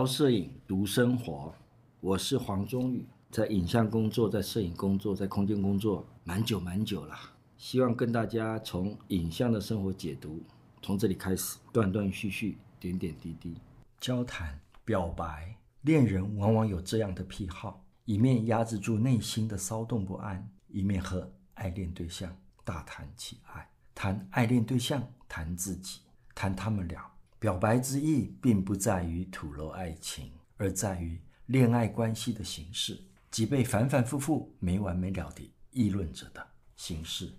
聊摄影，读生活。我是黄忠宇，在影像工作，在摄影工作，在空间工作，蛮久蛮久了。希望跟大家从影像的生活解读，从这里开始，断断续续，点点滴滴，交谈表白。恋人往往有这样的癖好，一面压制住内心的骚动不安，一面和爱恋对象大谈起爱，谈爱恋对象，谈自己，谈他们俩。表白之意，并不在于吐露爱情，而在于恋爱关系的形式，即被反反复复、没完没了地议论着的形式。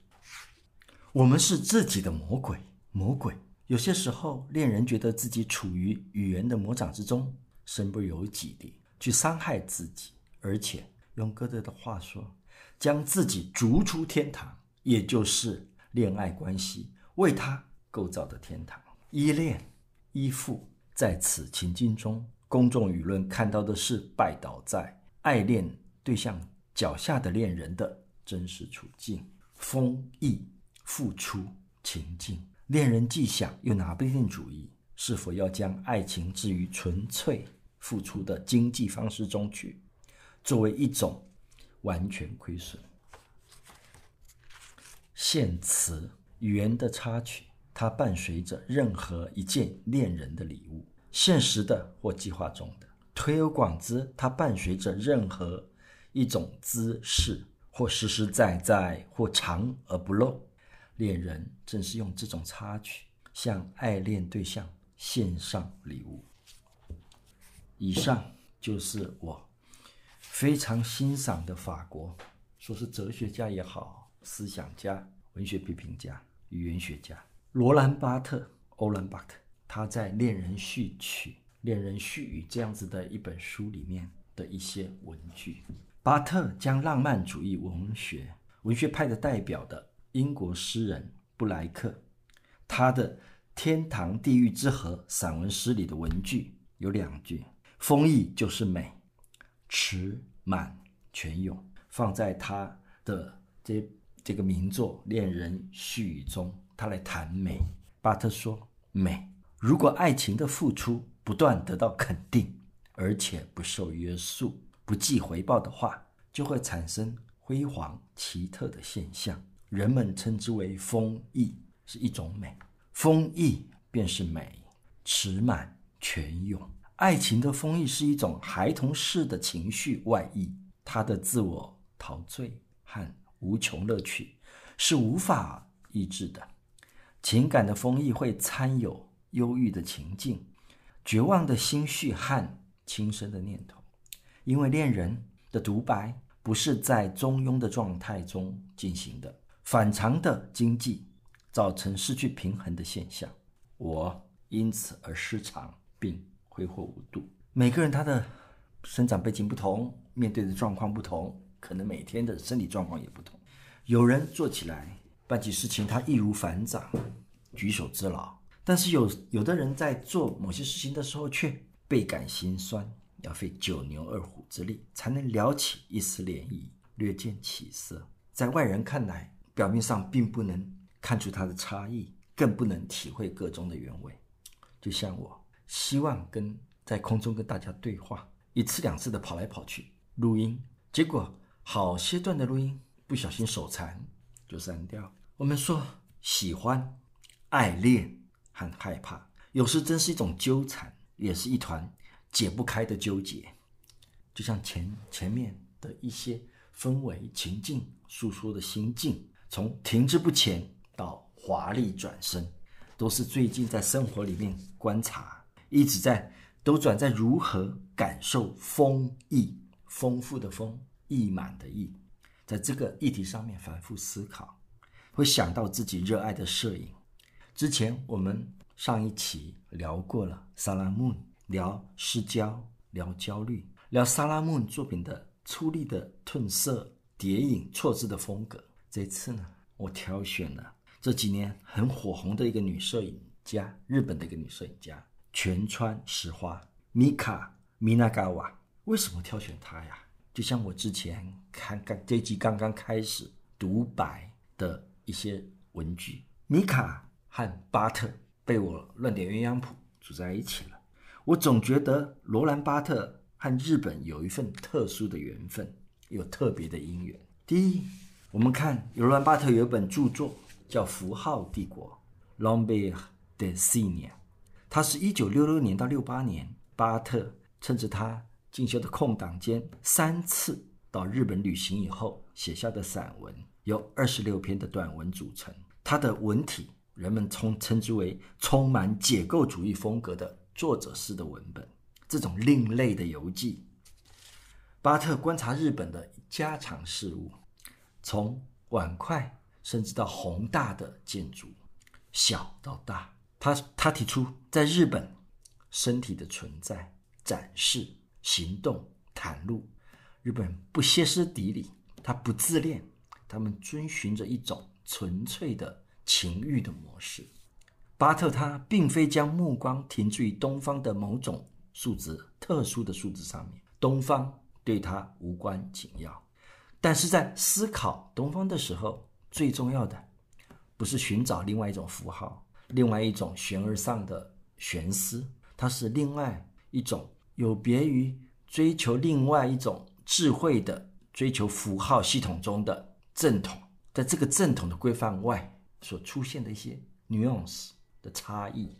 我们是自己的魔鬼，魔鬼。有些时候，恋人觉得自己处于语言的魔掌之中，身不由己地去伤害自己，而且用歌德的话说，将自己逐出天堂，也就是恋爱关系为他构造的天堂，依恋。依附，在此情境中，公众舆论看到的是拜倒在爱恋对象脚下的恋人的真实处境。丰溢付出情境，恋人既想又拿不定主意，是否要将爱情置于纯粹付出的经济方式中去，作为一种完全亏损。献词语言的插曲。它伴随着任何一件恋人的礼物，现实的或计划中的。推而广之，它伴随着任何一种姿势，或实实在在，或藏而不露。恋人正是用这种插曲向爱恋对象献上礼物。以上就是我非常欣赏的法国，说是哲学家也好，思想家、文学批评家、语言学家。罗兰·巴特，欧兰·巴特，他在《恋人序曲》《恋人絮语》这样子的一本书里面的一些文句。巴特将浪漫主义文学文学派的代表的英国诗人布莱克，他的《天堂地狱之河》散文诗里的文句有两句：“丰溢就是美，池满泉涌。”放在他的这这个名作《恋人絮语》中。他来谈美，巴特说：“美，如果爱情的付出不断得到肯定，而且不受约束、不计回报的话，就会产生辉煌奇特的现象。人们称之为丰溢，是一种美。丰溢便是美，池满泉涌。爱情的丰溢是一种孩童式的情绪外溢，他的自我陶醉和无穷乐趣是无法抑制的。”情感的丰溢会掺有忧郁的情境、绝望的心绪和轻生的念头，因为恋人的独白不是在中庸的状态中进行的，反常的经济造成失去平衡的现象，我因此而失常并挥霍无度。每个人他的生长背景不同，面对的状况不同，可能每天的生理状况也不同。有人做起来。办起事情，他易如反掌，举手之劳；但是有有的人在做某些事情的时候，却倍感心酸，要费九牛二虎之力才能撩起一丝涟漪，略见起色。在外人看来，表面上并不能看出他的差异，更不能体会个中的原委。就像我希望跟在空中跟大家对话，一次两次的跑来跑去录音，结果好些段的录音不小心手残就删掉。我们说喜欢、爱恋和害怕，有时真是一种纠缠，也是一团解不开的纠结。就像前前面的一些氛围情境诉说的心境，从停滞不前到华丽转身，都是最近在生活里面观察，一直在都转在如何感受丰溢、丰富的丰、溢满的溢，在这个议题上面反复思考。会想到自己热爱的摄影。之前我们上一期聊过了萨拉木，聊失焦，聊焦虑，聊萨拉木作品的粗粝的褪色、叠影、错字的风格。这次呢，我挑选了这几年很火红的一个女摄影家，日本的一个女摄影家，全川石花 Mika Minagawa。为什么挑选她呀？就像我之前看刚这集刚刚开始独白的。一些文具，米卡和巴特被我乱点鸳鸯谱组在一起了。我总觉得罗兰巴特和日本有一份特殊的缘分，有特别的因缘。第一，我们看罗兰巴特有一本著作叫《符号帝国》（L'Empire des Signes），他是一九六六年到六八年，巴特趁着他进修的空档间三次到日本旅行以后写下的散文，由二十六篇的短文组成。他的文体，人们称称之为充满解构主义风格的作者式的文本。这种另类的游记，巴特观察日本的家常事物，从碗筷甚至到宏大的建筑，小到大。他他提出，在日本，身体的存在、展示、行动、袒露，日本不歇斯底里，他不自恋，他们遵循着一种纯粹的情欲的模式。巴特他并非将目光停滞于东方的某种。数值特殊的数字上面，东方对他无关紧要，但是在思考东方的时候，最重要的不是寻找另外一种符号，另外一种形而上的玄思，它是另外一种有别于追求另外一种智慧的追求符号系统中的正统，在这个正统的规范外所出现的一些 nuance 的差异。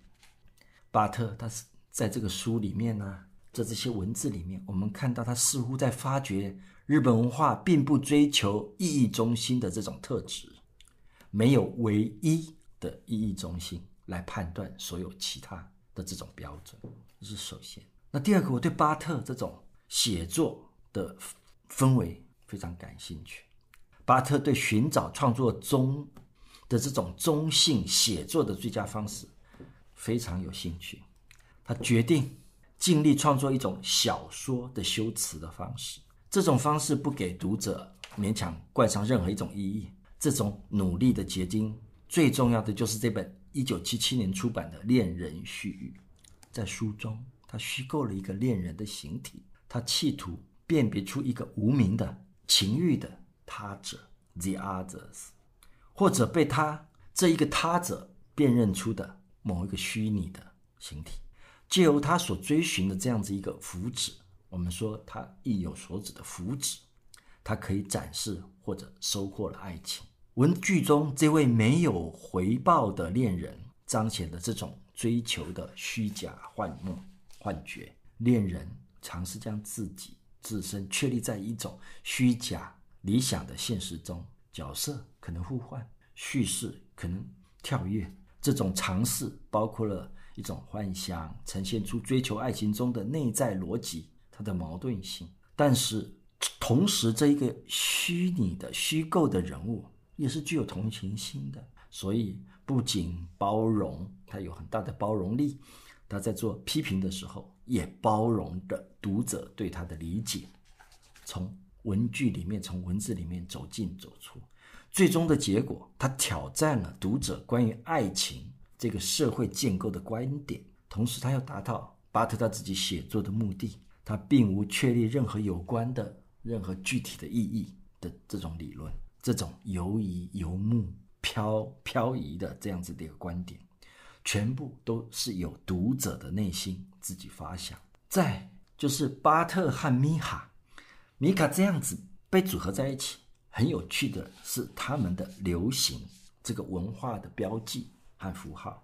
巴特他是。在这个书里面呢，在这些文字里面，我们看到他似乎在发掘日本文化并不追求意义中心的这种特质，没有唯一的意义中心来判断所有其他的这种标准。这是首先。那第二个，我对巴特这种写作的氛围非常感兴趣。巴特对寻找创作中的这种中性写作的最佳方式非常有兴趣。他决定尽力创作一种小说的修辞的方式，这种方式不给读者勉强冠上任何一种意义。这种努力的结晶，最重要的就是这本一九七七年出版的《恋人絮语》。在书中，他虚构了一个恋人的形体，他企图辨别出一个无名的情欲的他者 （the others），或者被他这一个他者辨认出的某一个虚拟的形体。借由他所追寻的这样子一个福祉，我们说他意有所指的福祉，他可以展示或者收获了爱情。文剧中这位没有回报的恋人，彰显了这种追求的虚假幻梦、幻觉。恋人尝试将自己自身确立在一种虚假理想的现实中，角色可能互换，叙事可能跳跃。这种尝试包括了。一种幻想呈现出追求爱情中的内在逻辑，它的矛盾性。但是，同时这一个虚拟的、虚构的人物也是具有同情心的，所以不仅包容，他有很大的包容力。他在做批评的时候，也包容着读者对他的理解，从文句里面、从文字里面走进走出，最终的结果，他挑战了读者关于爱情。这个社会建构的观点，同时他要达到巴特他自己写作的目的，他并无确立任何有关的任何具体的意义的这种理论，这种游移游牧、飘飘移的这样子的一个观点，全部都是由读者的内心自己发想。再就是巴特和米哈，米卡这样子被组合在一起，很有趣的是他们的流行这个文化的标记。和符号，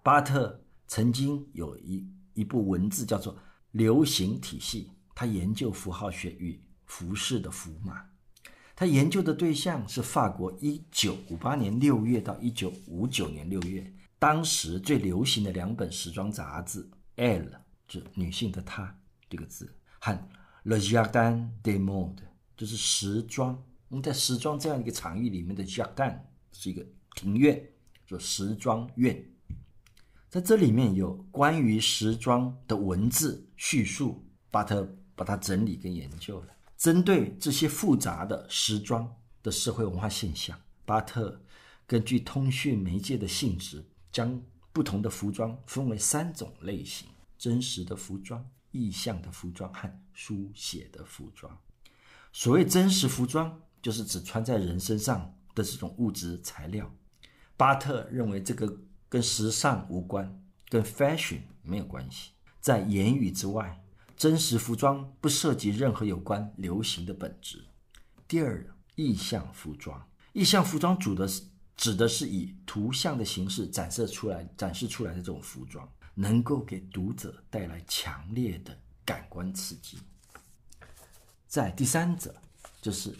巴特曾经有一一部文字叫做《流行体系》，他研究符号学与服饰的符码。他研究的对象是法国一九五八年六月到一九五九年六月，当时最流行的两本时装杂志《L》就是女性的她这个字，和《Le Jardin des Modes》就是时装。我们在时装这样一个场域里面的 Jardin 是一个庭院。做时装院，在这里面有关于时装的文字叙述，巴特把它整理跟研究了。针对这些复杂的时装的社会文化现象，巴特根据通讯媒介的性质，将不同的服装分为三种类型：真实的服装、意象的服装和书写的服装。所谓真实服装，就是指穿在人身上的这种物质材料。巴特认为这个跟时尚无关，跟 fashion 没有关系。在言语之外，真实服装不涉及任何有关流行的本质。第二，意象服装，意象服装主的是指的是以图像的形式展示出来、展示出来的这种服装，能够给读者带来强烈的感官刺激。在第三者，就是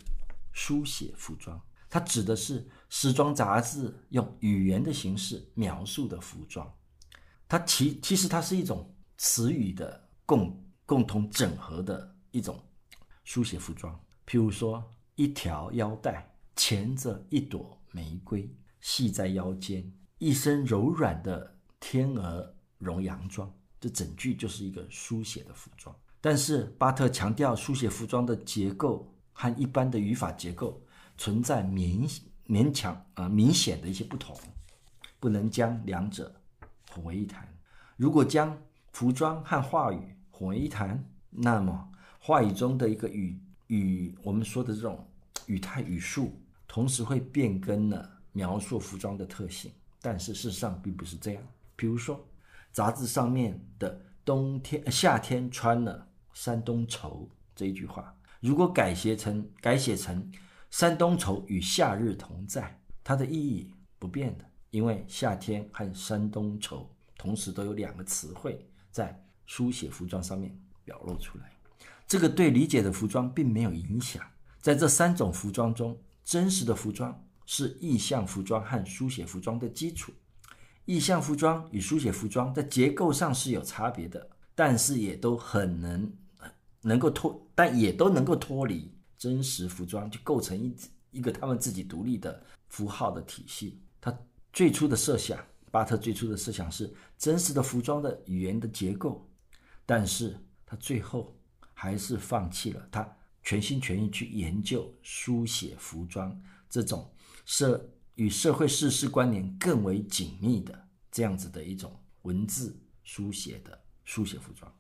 书写服装，它指的是时装杂志用语言的形式描述的服装。它其其实它是一种词语的共共同整合的一种书写服装。譬如说，一条腰带缠着一朵玫瑰，系在腰间；一身柔软的天鹅绒洋装，这整句就是一个书写的服装。但是巴特强调，书写服装的结构和一般的语法结构存在勉勉强啊、呃、明显的一些不同，不能将两者混为一谈。如果将服装和话语混为一谈，那么话语中的一个语语，我们说的这种语态语速，同时会变更了描述服装的特性。但是事实上并不是这样。比如说，杂志上面的冬天、夏天穿了山东绸这一句话，如果改写成改写成山东绸与夏日同在，它的意义不变的，因为夏天和山东绸同时都有两个词汇在书写服装上面表露出来，这个对理解的服装并没有影响。在这三种服装中，真实的服装是意象服装和书写服装的基础。意象服装与书写服装在结构上是有差别的，但是也都很能能够脱，但也都能够脱离真实服装，就构成一一个他们自己独立的符号的体系。他最初的设想，巴特最初的设想是真实的服装的语言的结构，但是他最后还是放弃了，他全心全意去研究书写服装这种设。与社会事实关联更为紧密的这样子的一种文字书写的书写服装，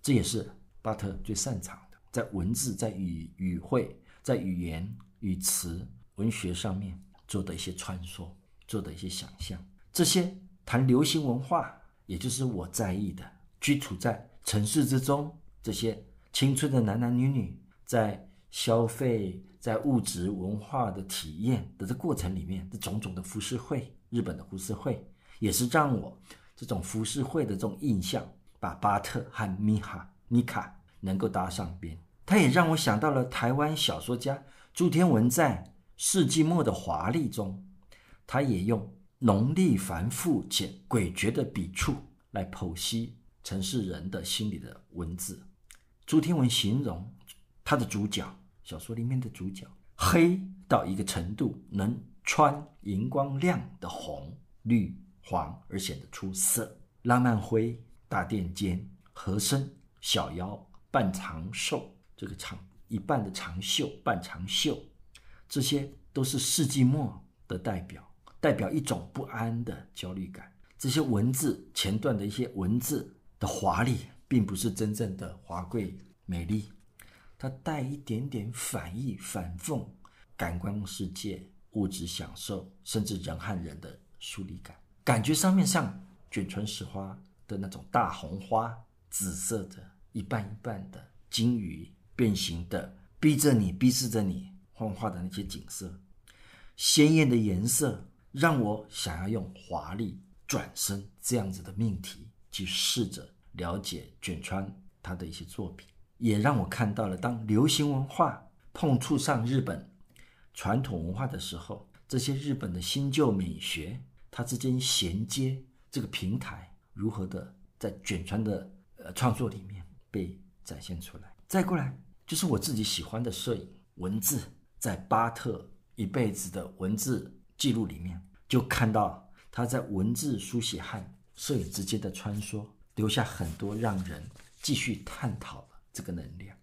这也是巴特最擅长的，在文字、在语语汇、在语言、语词、文学上面做的一些穿梭，做的一些想象。这些谈流行文化，也就是我在意的，居处在城市之中，这些青春的男男女女在消费。在物质文化的体验的这过程里面，这种种的浮世绘，日本的浮世绘，也是让我这种浮世绘的这种印象，把巴特和米哈米卡能够搭上边。他也让我想到了台湾小说家朱天文在《世纪末的华丽》中，他也用浓丽繁复且诡谲的笔触来剖析城市人的心理的文字。朱天文形容他的主角。小说里面的主角黑到一个程度，能穿荧光亮的红、绿、黄而显得出色。浪漫灰、大垫肩、合身、小腰、半长袖，这个长一半的长袖、半长袖，这些都是世纪末的代表，代表一种不安的焦虑感。这些文字前段的一些文字的华丽，并不是真正的华贵美丽。它带一点点反义、反讽，感官世界、物质享受，甚至人和人的疏离感，感觉上面像卷唇石花的那种大红花，紫色的，一半一半的金鱼变形的，逼着你、逼视着你幻化的那些景色，鲜艳的颜色，让我想要用华丽转身这样子的命题去试着了解卷川他的一些作品。也让我看到了，当流行文化碰触上日本传统文化的时候，这些日本的新旧美学，它之间衔接这个平台如何的在卷川的呃创作里面被展现出来。再过来就是我自己喜欢的摄影文字，在巴特一辈子的文字记录里面，就看到他在文字书写和摄影之间的穿梭，留下很多让人继续探讨。这个能量，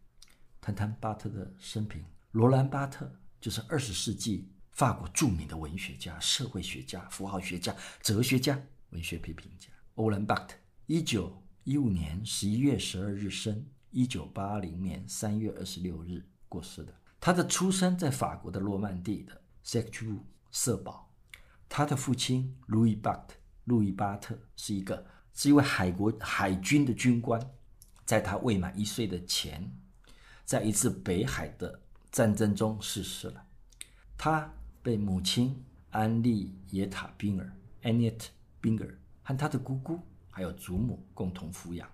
谈谈巴特的生平。罗兰·巴特就是二十世纪法国著名的文学家、社会学家、符号学家、哲学家、文学批评家。欧兰·巴特，一九一五年十一月十二日生，一九八零年三月二十六日过世的。他的出生在法国的诺曼底的塞屈乌瑟堡。他的父亲路易·巴特，路易·巴特是一个是一位海国海军的军官，在他未满一岁的前，在一次北海的战争中逝世了。他被母亲安利耶塔·宾尔 （Annette Binger） 和他的姑姑还有祖母共同抚养。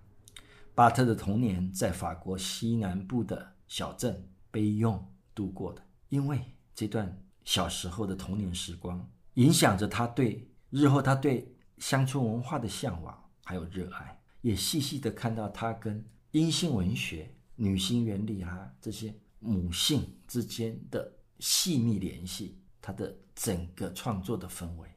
巴特的童年在法国西南部的小镇贝用度过的，因为这段小时候的童年时光影响着他对日后他对乡村文化的向往还有热爱，也细细的看到他跟阴性文学、女性原理啊这些母性之间的细密联系，他的整个创作的氛围。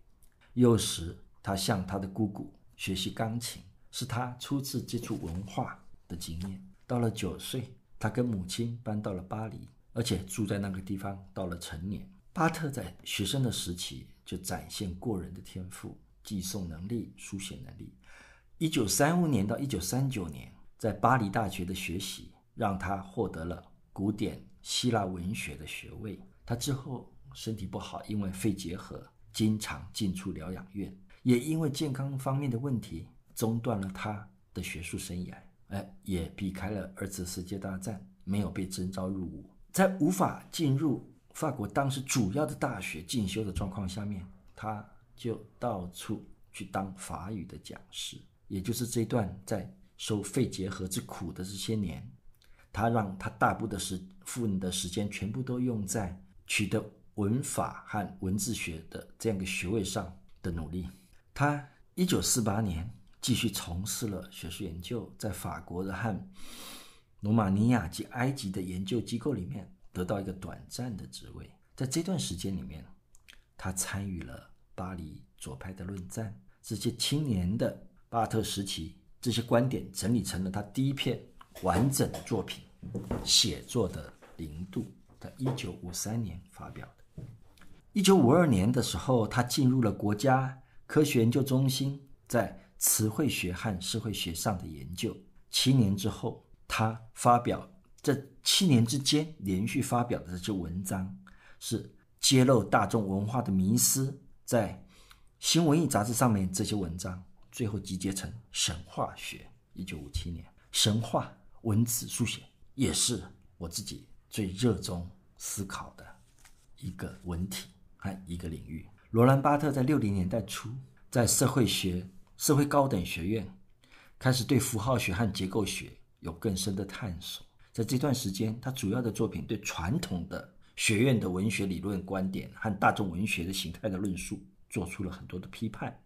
幼时，他向他的姑姑学习钢琴。是他初次接触文化的经验。到了九岁，他跟母亲搬到了巴黎，而且住在那个地方到了成年。巴特在学生的时期就展现过人的天赋，寄送能力、书写能力。一九三五年到一九三九年，在巴黎大学的学习让他获得了古典希腊文学的学位。他之后身体不好，因为肺结核，经常进出疗养院，也因为健康方面的问题。中断了他的学术生涯，哎，也避开了二次世界大战，没有被征召入伍。在无法进入法国当时主要的大学进修的状况下面，他就到处去当法语的讲师。也就是这段在受肺结核之苦的这些年，他让他大部分的时分的时间全部都用在取得文法和文字学的这样一个学位上的努力。他一九四八年。继续从事了学术研究，在法国的和罗马尼亚及埃及的研究机构里面得到一个短暂的职位。在这段时间里面，他参与了巴黎左派的论战。这些青年的巴特时期，这些观点整理成了他第一篇完整的作品《写作的零度》，在一九五三年发表的。一九五二年的时候，他进入了国家科学研究中心，在词汇学和社会学上的研究。七年之后，他发表这七年之间连续发表的这些文章，是揭露大众文化的迷思。在《新文艺杂志》上面，这些文章最后集结成《神话学》。一九五七年，神话文字书写也是我自己最热衷思考的一个文体和一个领域。罗兰·巴特在六零年代初在社会学。社会高等学院开始对符号学和结构学有更深的探索。在这段时间，他主要的作品对传统的学院的文学理论观点和大众文学的形态的论述做出了很多的批判。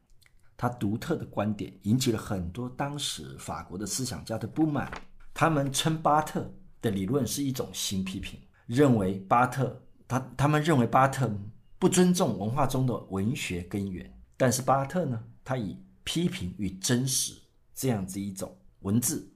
他独特的观点引起了很多当时法国的思想家的不满，他们称巴特的理论是一种新批评，认为巴特他他们认为巴特不尊重文化中的文学根源。但是巴特呢，他以批评与真实这样子一种文字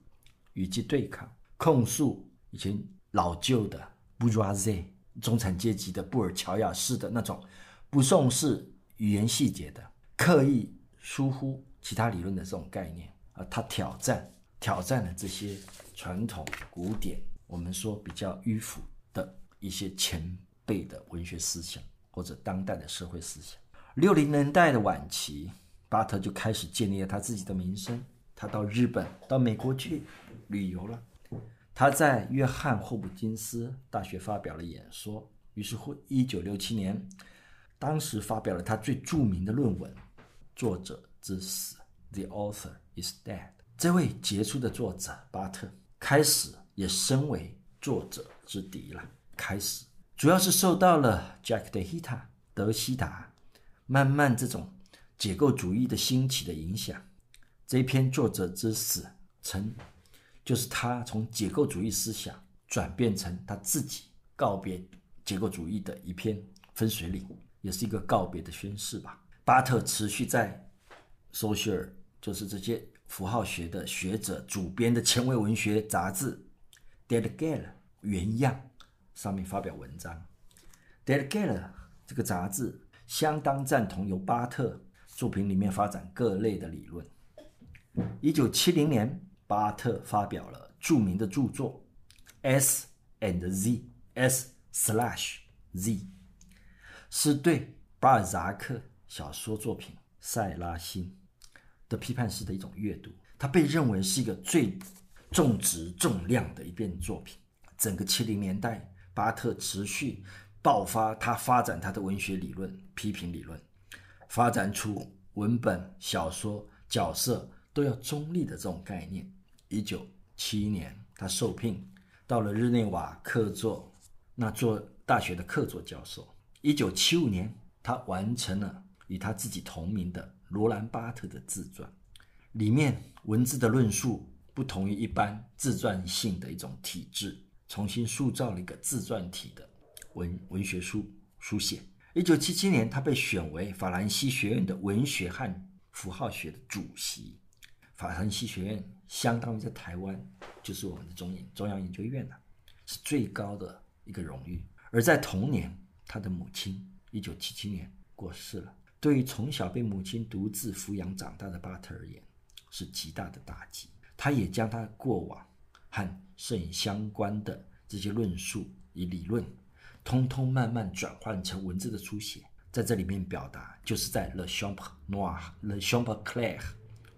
与其对抗，控诉以前老旧的 bourgeoisie 中产阶级的布尔乔亚式的那种不重视语言细节的、刻意疏忽其他理论的这种概念啊，他挑战挑战了这些传统古典，我们说比较迂腐的一些前辈的文学思想或者当代的社会思想。六零年代的晚期。巴特就开始建立了他自己的名声。他到日本、到美国去旅游了。他在约翰霍普金斯大学发表了演说。于是乎，一九六七年，当时发表了他最著名的论文《作者之死》（The Author is Dead）。这位杰出的作者巴特开始也身为作者之敌了。开始主要是受到了 Jack de Hita 德希达，慢慢这种。解构主义的兴起的影响，这篇作者之死，成就是他从解构主义思想转变成他自己告别解构主义的一篇分水岭，也是一个告别的宣誓吧。巴特持续在 Social，就是这些符号学的学者主编的前卫文学杂志《Dead Gal》原样上面发表文章，《Dead Gal》这个杂志相当赞同由巴特。作品里面发展各类的理论。一九七零年，巴特发表了著名的著作《S and Z》，S slash Z，是对巴尔扎克小说作品《塞拉辛》的批判式的一种阅读，它被认为是一个最重质重量的一篇作品。整个七零年代，巴特持续爆发，他发展他的文学理论、批评理论，发展出文本、小说、角色都要中立的这种概念。一九七一年，他受聘到了日内瓦客座，那做大学的客座教授。一九七五年，他完成了与他自己同名的罗兰巴特的自传，里面文字的论述不同于一般自传性的一种体制，重新塑造了一个自传体的文文学书书写。一九七七年，他被选为法兰西学院的文学和符号学的主席。法兰西学院相当于在台湾就是我们的中研中央研究院了，是最高的一个荣誉。而在同年，他的母亲一九七七年过世了。对于从小被母亲独自抚养长大的巴特而言，是极大的打击。他也将他过往和摄影相关的这些论述与理论，通通慢慢转换成文字的书写，在这里面表达，就是在《Le Champ Noir》《Le Champ Claire》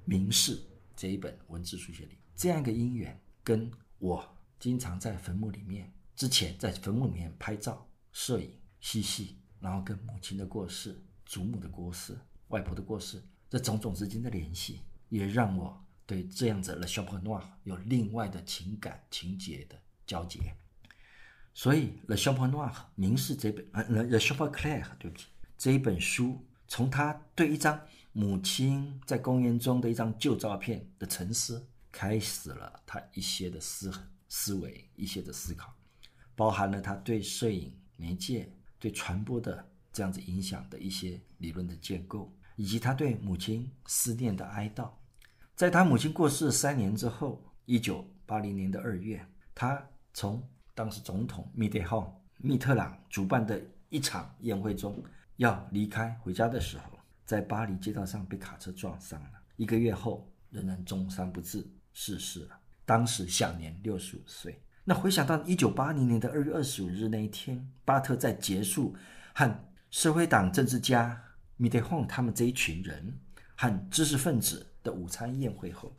明室这一本文字书写里，这样一个因缘，跟我经常在坟墓里面，之前在坟墓里面拍照、摄影、嬉戏，然后跟母亲的过世、祖母的过世、外婆的过世，这种种之间的联系，也让我。对这样子《Le Chambre Noire》有另外的情感情节的交接，所以《Le Chambre Noire》明室这本呃，《Le Chambre Claire》对不起，这一本书从他对一张母亲在公园中的一张旧照片的沉思，开始了他一些的思思维，一些的思考，包含了他对摄影媒介、对传播的这样子影响的一些理论的建构，以及他对母亲思念的哀悼。在他母亲过世三年之后，一九八零年的二月，他从当时总统密特朗密特朗主办的一场宴会中要离开回家的时候，在巴黎街道上被卡车撞伤了。一个月后，仍然重伤不治逝世了，当时享年六十五岁。那回想到一九八零年的二月二十五日那一天，巴特在结束和社会党政治家米德洪他们这一群人和知识分子。的午餐宴会后，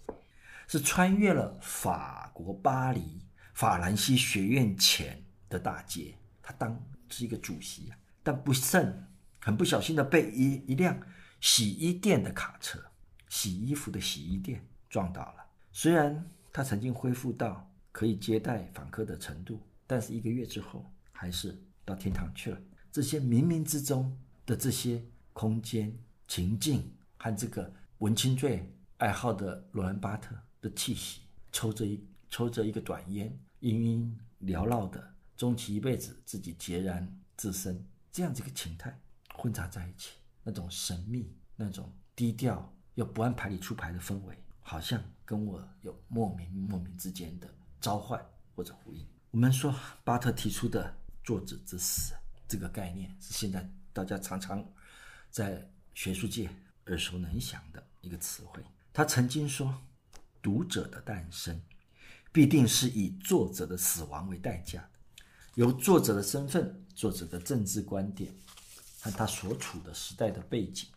是穿越了法国巴黎法兰西学院前的大街。他当是一个主席啊，但不慎很不小心的被一一辆洗衣店的卡车，洗衣服的洗衣店撞倒了。虽然他曾经恢复到可以接待访客的程度，但是一个月之后还是到天堂去了。这些冥冥之中的这些空间情境和这个文青最爱好的罗兰巴特的气息，抽着一抽着一个短烟，氤氲缭绕的，终其一辈子自己孑然自身，这样子一个情态混杂在一起，那种神秘、那种低调又不按牌理出牌的氛围，好像跟我有莫名莫名之间的召唤或者呼应。我们说巴特提出的“作者之死”这个概念，是现在大家常常在学术界耳熟能详的一个词汇。他曾经说：“读者的诞生，必定是以作者的死亡为代价的。由作者的身份、作者的政治观点和他所处的时代的背景、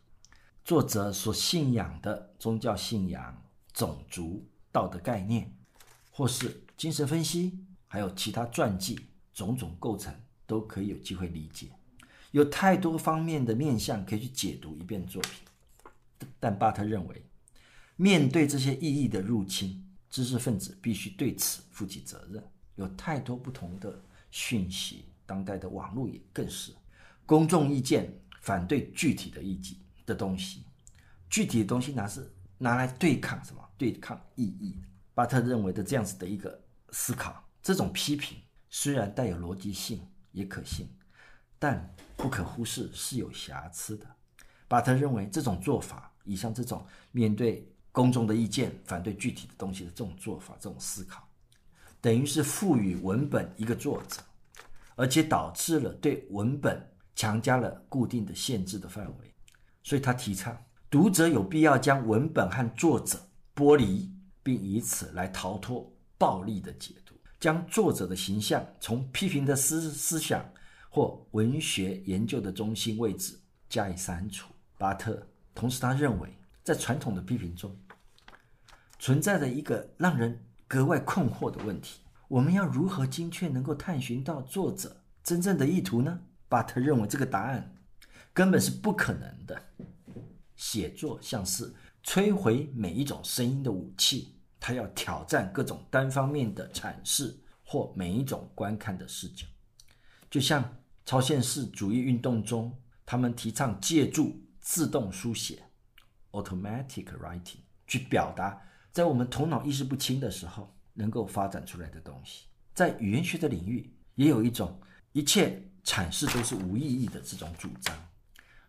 作者所信仰的宗教信仰、种族道德概念，或是精神分析，还有其他传记，种种构成，都可以有机会理解。有太多方面的面向可以去解读一遍作品。但巴特认为。”面对这些意义的入侵，知识分子必须对此负起责任。有太多不同的讯息，当代的网络也更是。公众意见反对具体的意义的东西，具体的东西拿是拿来对抗什么？对抗意义。巴特认为的这样子的一个思考，这种批评虽然带有逻辑性，也可信，但不可忽视是有瑕疵的。巴特认为这种做法，以上这种面对。公众的意见反对具体的东西的这种做法，这种思考，等于是赋予文本一个作者，而且导致了对文本强加了固定的限制的范围。所以他提倡读者有必要将文本和作者剥离，并以此来逃脱暴力的解，将作者的形象从批评的思思想或文学研究的中心位置加以删除。巴特同时他认为。在传统的批评中，存在着一个让人格外困惑的问题：我们要如何精确能够探寻到作者真正的意图呢？巴特认为这个答案根本是不可能的。写作像是摧毁每一种声音的武器，他要挑战各种单方面的阐释或每一种观看的视角，就像超现实主义运动中，他们提倡借助自动书写 （automatic writing） 去表达在我们头脑意识不清的时候能够发展出来的东西。在语言学的领域，也有一种一切阐释都是无意义的这种主张。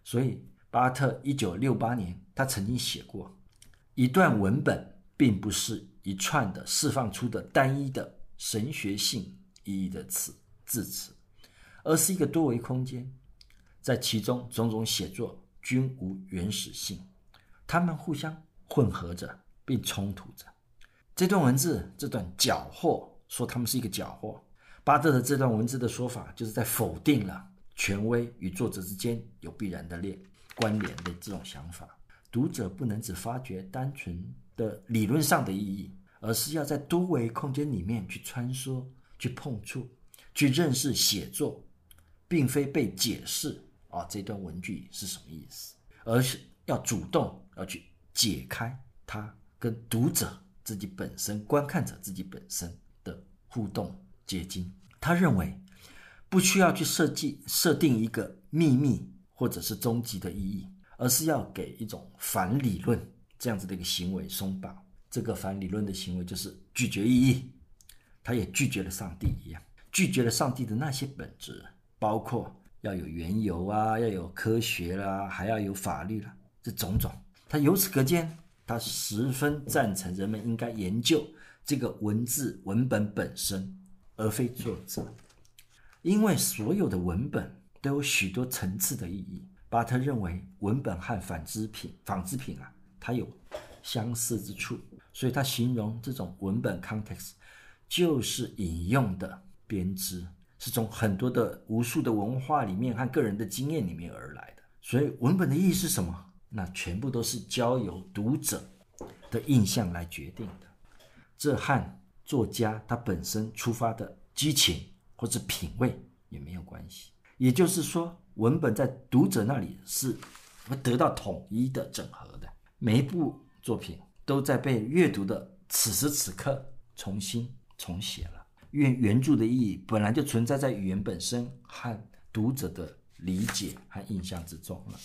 所以，巴特一九六八年，他曾经写过：一段文本并不是一串的释放出的单一的。神学性意义的词字词，而是一个多维空间，在其中种种写作均无原始性，它们互相混合着并冲突着。这段文字，这段缴获，说他们是一个缴获。巴特的这段文字的说法，就是在否定了权威与作者之间有必然的联关联的这种想法。读者不能只发掘单纯的理论上的意义。而是要在多维空间里面去穿梭、去碰触、去认识写作，并非被解释啊这段文句是什么意思，而是要主动要去解开它跟读者自己本身、观看者自己本身的互动结晶。他认为不需要去设计、设定一个秘密或者是终极的意义，而是要给一种反理论这样子的一个行为松绑。这个反理论的行为就是拒绝意义，他也拒绝了上帝一样，拒绝了上帝的那些本质，包括要有缘由啊，要有科学啦，还要有法律啦，这种种。他由此可见，他十分赞成人们应该研究这个文字文本本身，而非作者，因为所有的文本都有许多层次的意义。巴特认为，文本和仿制品、仿制品啊，它有相似之处。所以他形容这种文本 context 就是引用的编织，是从很多的无数的文化里面和个人的经验里面而来的。所以文本的意义是什么？那全部都是交由读者的印象来决定的。这和作家他本身出发的激情或者品味也没有关系。也就是说，文本在读者那里是会得到统一的整合。每一部作品。都在被阅读的此时此刻重新重写了。原原著的意义本来就存在在语言本身和读者的理解和印象之中了。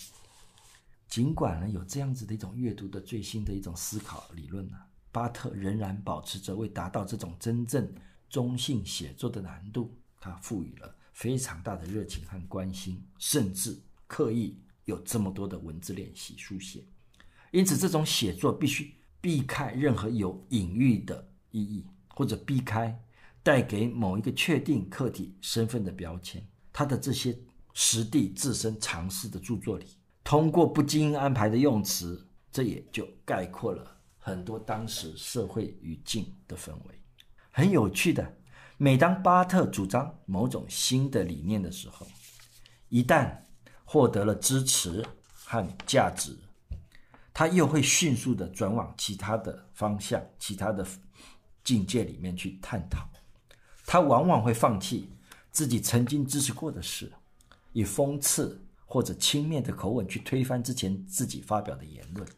尽管呢有这样子的一种阅读的最新的一种思考理论呢，巴特仍然保持着为达到这种真正中性写作的难度，他赋予了非常大的热情和关心，甚至刻意有这么多的文字练习书写。因此，这种写作必须。避开任何有隐喻的意义，或者避开带给某一个确定客体身份的标签。他的这些实地自身尝试的著作里，通过不经意安排的用词，这也就概括了很多当时社会语境的氛围。很有趣的，每当巴特主张某种新的理念的时候，一旦获得了支持和价值。他又会迅速地转往其他的方向、其他的境界里面去探讨。他往往会放弃自己曾经支持过的事，以讽刺或者轻蔑的口吻去推翻之前自己发表的言论。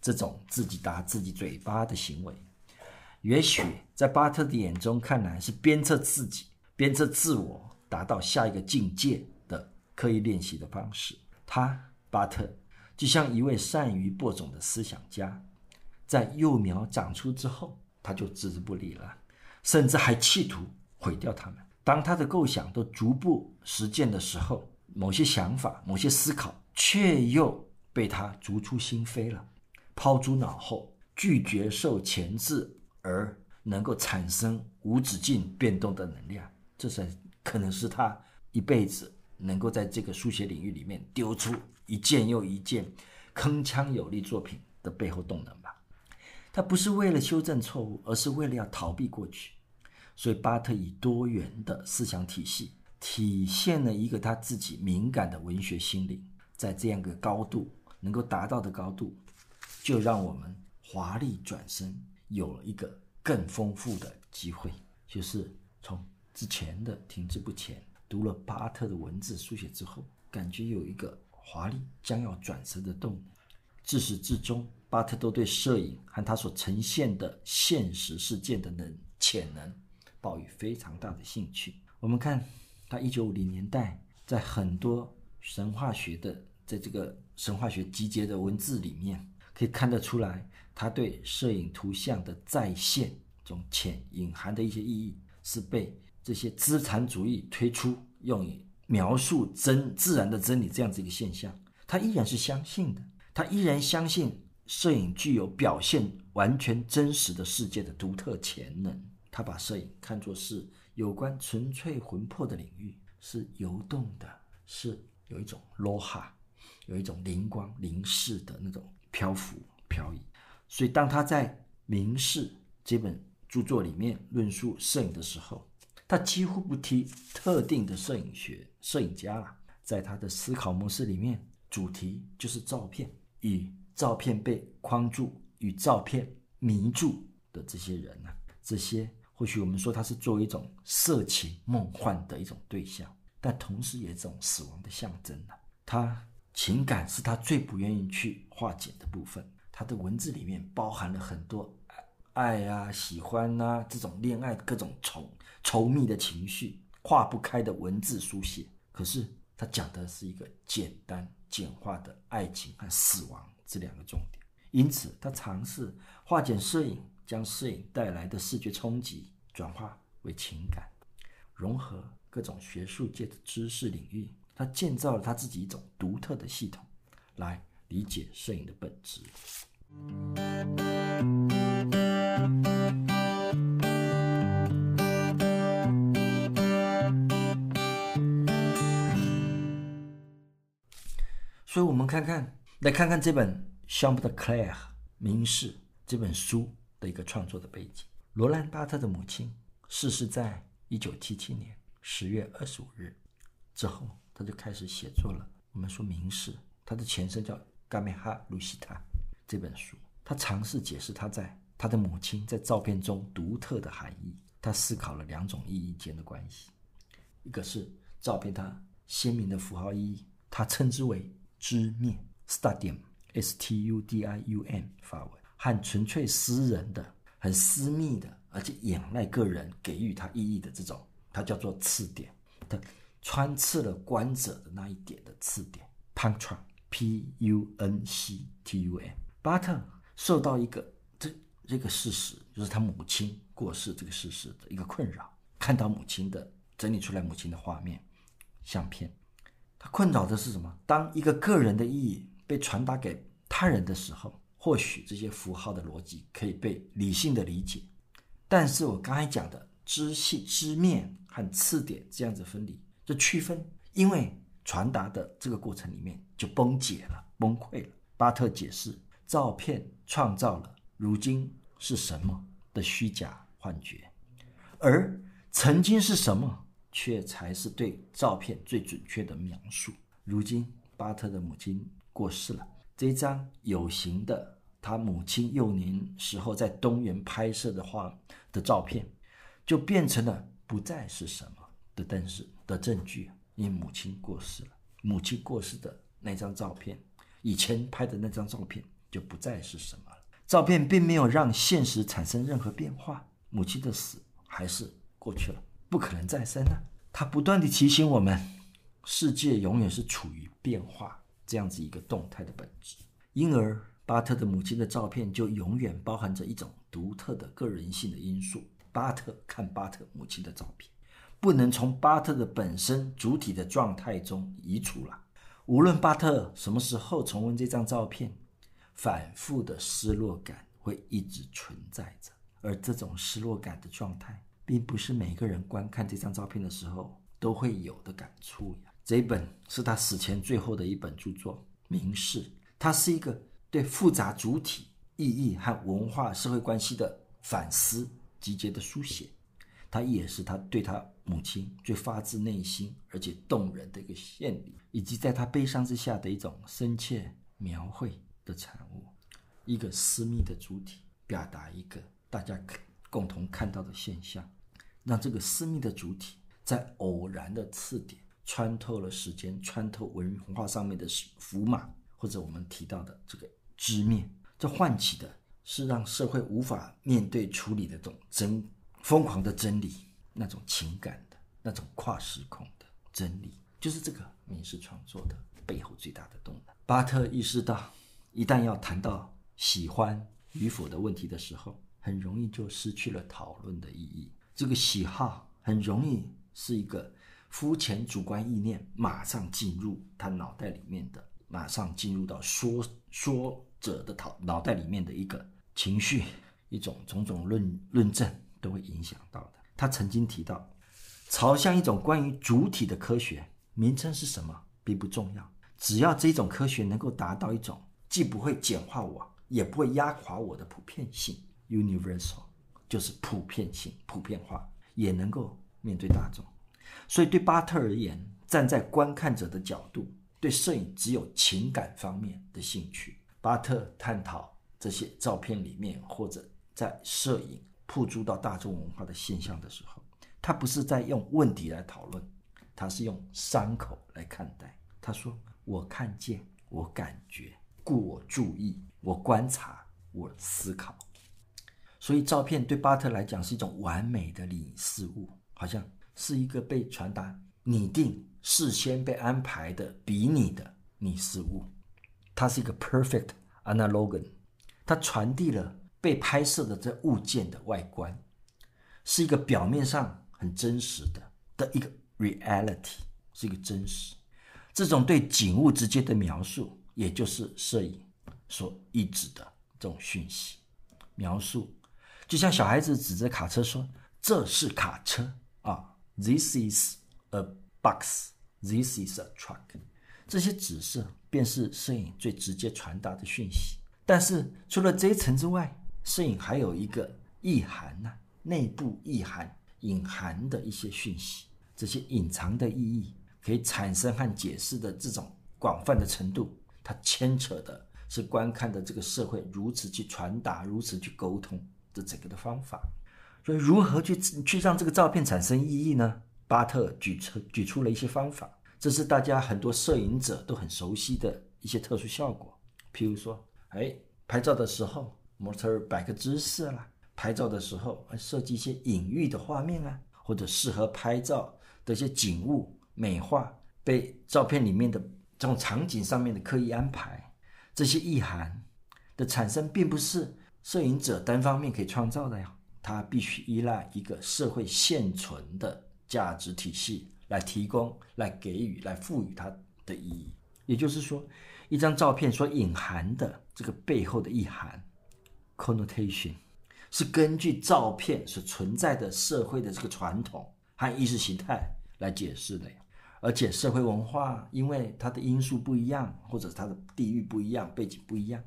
这种自己打自己嘴巴的行为，也许在巴特的眼中看来是鞭策自己、鞭策自我达到下一个境界的刻意练习的方式。他巴特。就像一位善于播种的思想家，在幼苗长出之后，他就置之不理了，甚至还企图毁掉它们。当他的构想都逐步实践的时候，某些想法、某些思考却又被他逐出心扉了，抛诸脑后，拒绝受钳制而能够产生无止境变动的能量。这才可能是他一辈子能够在这个书写领域里面丢出。一件又一件铿锵有力作品的背后动能吧，他不是为了修正错误，而是为了要逃避过去。所以巴特以多元的思想体系体现了一个他自己敏感的文学心灵，在这样一个高度能够达到的高度，就让我们华丽转身，有了一个更丰富的机会，就是从之前的停滞不前，读了巴特的文字书写之后，感觉有一个华丽将要转身的动。自始至终，巴特都对摄影和他所呈现的现实事件的能潜能抱有非常大的兴趣。我们看他一九五零年代在很多神话学的在这个神话学集结的文字里面，可以看得出来，他对摄影图像的再现这种潜隐含的一些意义，是被这些资产主义推出用于描述真自然的真理这样子一个现象。他依然是相信的，他依然相信。摄影具有表现完全真实的世界的独特潜能。他把摄影看作是有关纯粹魂魄的领域，是游动的，是有一种罗哈，有一种灵光灵视的那种漂浮漂移。所以，当他在《明示》这本著作里面论述摄影的时候，他几乎不提特定的摄影学摄影家了。在他的思考模式里面，主题就是照片与。照片被框住与照片迷住的这些人呢、这些或许我们说他是作为一种色情梦幻的一种对象，但同时也是一种死亡的象征呢、他情感是他最不愿意去化解的部分。他的文字里面包含了很多爱啊、喜欢啊这种恋爱各种稠稠密的情绪，化不开的文字书写。可是他讲的是一个简单简化的爱情和死亡。这两个重点，因此他尝试化简摄影，将摄影带来的视觉冲击转化为情感，融合各种学术界的知识领域，他建造了他自己一种独特的系统，来理解摄影的本质。所以，我们看看。来看看这本《Chambre de Claire》明示这本书的一个创作的背景。罗兰·巴特的母亲逝世在一九七七年十月二十五日之后，他就开始写作了。我们说明示，它的前身叫《加梅哈鲁西塔》这本书，他尝试解释他在他的母亲在照片中独特的含义。他思考了两种意义间的关系，一个是照片它鲜明的符号意义，他称之为知面。Studium，S-T-U-D-I-U-M，法文，和纯粹私人的、很私密的，而且仰赖个人给予它意义的这种，它叫做刺点，它穿刺了观者的那一点的刺点，Puncture，P-U-N-C-T-U-M。巴特受到一个这这个事实，就是他母亲过世这个事实的一个困扰，看到母亲的整理出来母亲的画面、相片，他困扰的是什么？当一个个人的意义。被传达给他人的时候，或许这些符号的逻辑可以被理性的理解，但是我刚才讲的知性、知面和次点这样子分离，这区分，因为传达的这个过程里面就崩解了、崩溃了。巴特解释，照片创造了如今是什么的虚假幻觉，而曾经是什么，却才是对照片最准确的描述。如今，巴特的母亲。过世了。这张有形的他母亲幼年时候在东园拍摄的画的照片，就变成了不再是什么的，但是的证据，因母亲过世了，母亲过世的那张照片，以前拍的那张照片就不再是什么了。照片并没有让现实产生任何变化，母亲的死还是过去了，不可能再生了。他不断地提醒我们，世界永远是处于变化。这样子一个动态的本质，因而巴特的母亲的照片就永远包含着一种独特的个人性的因素。巴特看巴特母亲的照片，不能从巴特的本身主体的状态中移除了。无论巴特什么时候重温这张照片，反复的失落感会一直存在着。而这种失落感的状态，并不是每个人观看这张照片的时候都会有的感触呀。这一本是他死前最后的一本著作《明示》，它是一个对复杂主体意义和文化社会关系的反思集结的书写，它也是他对他母亲最发自内心而且动人的一个献礼，以及在他悲伤之下的一种深切描绘的产物。一个私密的主体，表达一个大家共同看到的现象，让这个私密的主体在偶然的次点穿透了时间，穿透文化上面的符码，或者我们提到的这个知面，这唤起的是让社会无法面对处理的这种真疯狂的真理，那种情感的那种跨时空的真理，就是这个民事创作的背后最大的动能。巴特意识到，一旦要谈到喜欢与否的问题的时候，很容易就失去了讨论的意义。这个喜好很容易是一个肤浅主观意念，马上进入他脑袋里面的，马上进入到说说者的脑脑袋里面的一个情绪，一种种种论论证都会影响到的。他曾经提到，朝向一种关于主体的科学，名称是什么并不重要，只要这种科学能够达到一种既不会简化我，也不会压垮我的普遍性，universal 就是普遍性、普遍化，也能够面对大众。所以对巴特而言，站在观看者的角度，对摄影只有情感方面的兴趣。巴特探讨这些照片里面或者在摄影铺诸到大众文化的现象的时候，他不是在用问题来讨论，他是用伤口来看待。他说：“我看见，我感觉。”故我注意，我观察，我思考，所以照片对巴特来讲是一种完美的拟事物，好像是一个被传达、拟定、事先被安排的比拟的拟事物。它是一个 perfect analogon，它传递了被拍摄的这物件的外观，是一个表面上很真实的的一个 reality，是一个真实。这种对景物直接的描述。也就是摄影所意指的这种讯息描述，就像小孩子指着卡车说：“这是卡车啊，This is a box. This is a truck。”这些指示便是摄影最直接传达的讯息。但是除了这一层之外，摄影还有一个意涵呐、内部意涵、隐含的一些讯息。这些隐藏的意义可以产生和解释的这种广泛的程度。它牵扯的是观看的这个社会如此去传达、如此去沟通这整个的方法。所以，如何去去让这个照片产生意义呢？巴特举出举出了一些方法，这是大家很多摄影者都很熟悉的一些特殊效果。譬如说，哎，拍照的时候模特摆个姿势啦；拍照的时候设计一些隐喻的画面啊，或者适合拍照的一些景物美化，被照片里面的。这种场景上面的刻意安排，这些意涵的产生，并不是摄影者单方面可以创造的呀。它必须依赖一个社会现存的价值体系来提供、来给予、来赋予它的意义。也就是说，一张照片所隐含的这个背后的意涵 （connotation） 是根据照片所存在的社会的这个传统和意识形态来解释的呀。而且社会文化因为它的因素不一样，或者它的地域不一样、背景不一样，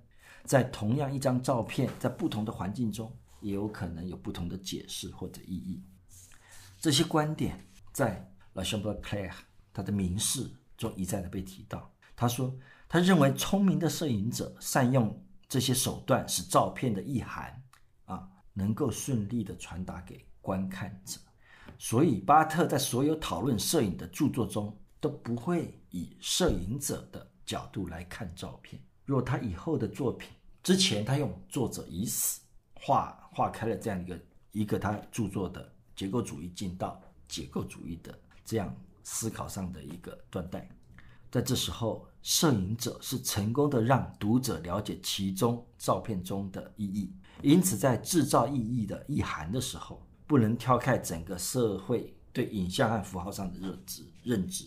在同样一张照片，在不同的环境中，也有可能有不同的解释或者意义。这些观点在 Le Chamberlain 他的民事中一再的被提到。他说，他认为聪明的摄影者善用这些手段，使照片的意涵啊，能够顺利的传达给观看者。所以，巴特在所有讨论摄影的著作中，都不会以摄影者的角度来看照片。若他以后的作品之前，他用作者已死划划开了这样一个一个他著作的结构主义进到解构主义的这样思考上的一个断代，在这时候，摄影者是成功的让读者了解其中照片中的意义，因此在制造意义的意涵的时候。不能挑开整个社会对影像和符号上的认知认知，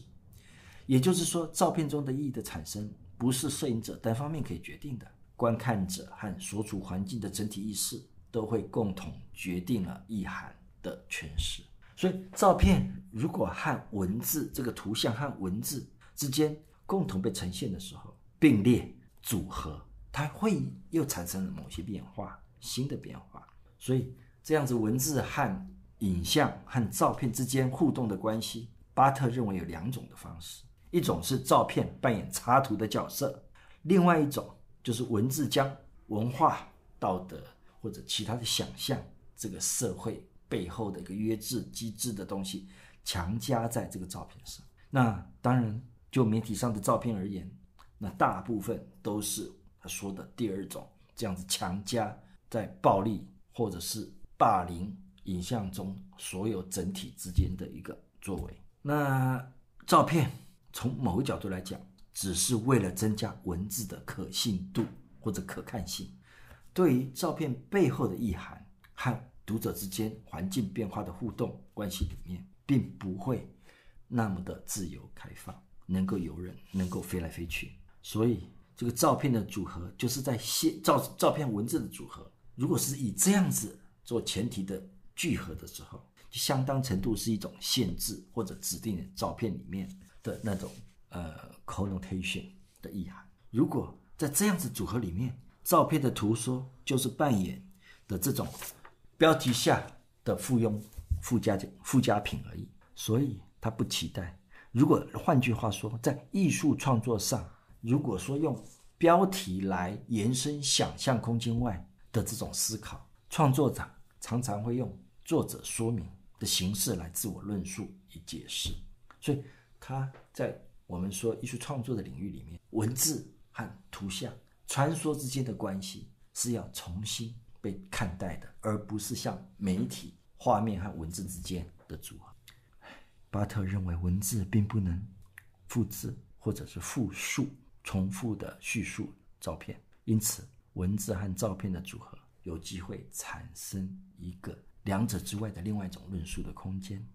也就是说，照片中的意义的产生不是摄影者单方面可以决定的，观看者和所处环境的整体意识都会共同决定了意涵的诠释。所以，照片如果和文字这个图像和文字之间共同被呈现的时候，并列组合，它会又产生了某些变化，新的变化。所以。这样子，文字和影像和照片之间互动的关系，巴特认为有两种的方式：一种是照片扮演插图的角色，另外一种就是文字将文化、道德或者其他的想象，这个社会背后的一个约制机制的东西强加在这个照片上。那当然，就媒体上的照片而言，那大部分都是他说的第二种，这样子强加在暴力或者是霸凌影像中所有整体之间的一个作为。那照片从某个角度来讲，只是为了增加文字的可信度或者可看性，对于照片背后的意涵和读者之间环境变化的互动关系里面，并不会那么的自由开放，能够游人，能够飞来飞去。所以，这个照片的组合就是在现照照片文字的组合，如果是以这样子做前提的聚合的时候，相当程度是一种限制或者指定的照片里面的那种呃 connotation 的意涵。如果在这样子组合里面，照片的图说就是扮演的这种标题下的附庸附加附加品而已。所以他不期待。如果换句话说，在艺术创作上，如果说用标题来延伸想象空间外的这种思考，创作者常常会用作者说明的形式来自我论述与解释。所以他在我们说艺术创作的领域里面，文字和图像传说之间的关系是要重新被看待的，而不是像媒体画面和文字之间的组合。巴特认为文字并不能复制或者是复述、重复的叙述照片，因此文字和照片的组合有机会产生一个两者之外的另外一种论述的空间。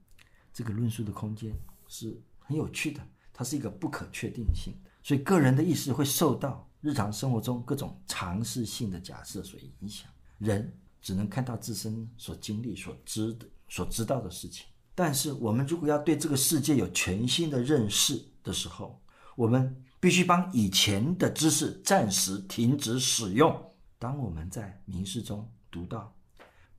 这个论述的空间是很有趣的，它是一个不可确定性，所以个人的意识会受到日常生活中各种尝试性的假设所影响。人只能看到自身所经历、所知的、所知道的事情。但是，我们如果要对这个世界有全新的认识的时候，我们必须帮以前的知识暂时停止使用。当我们在明示中读到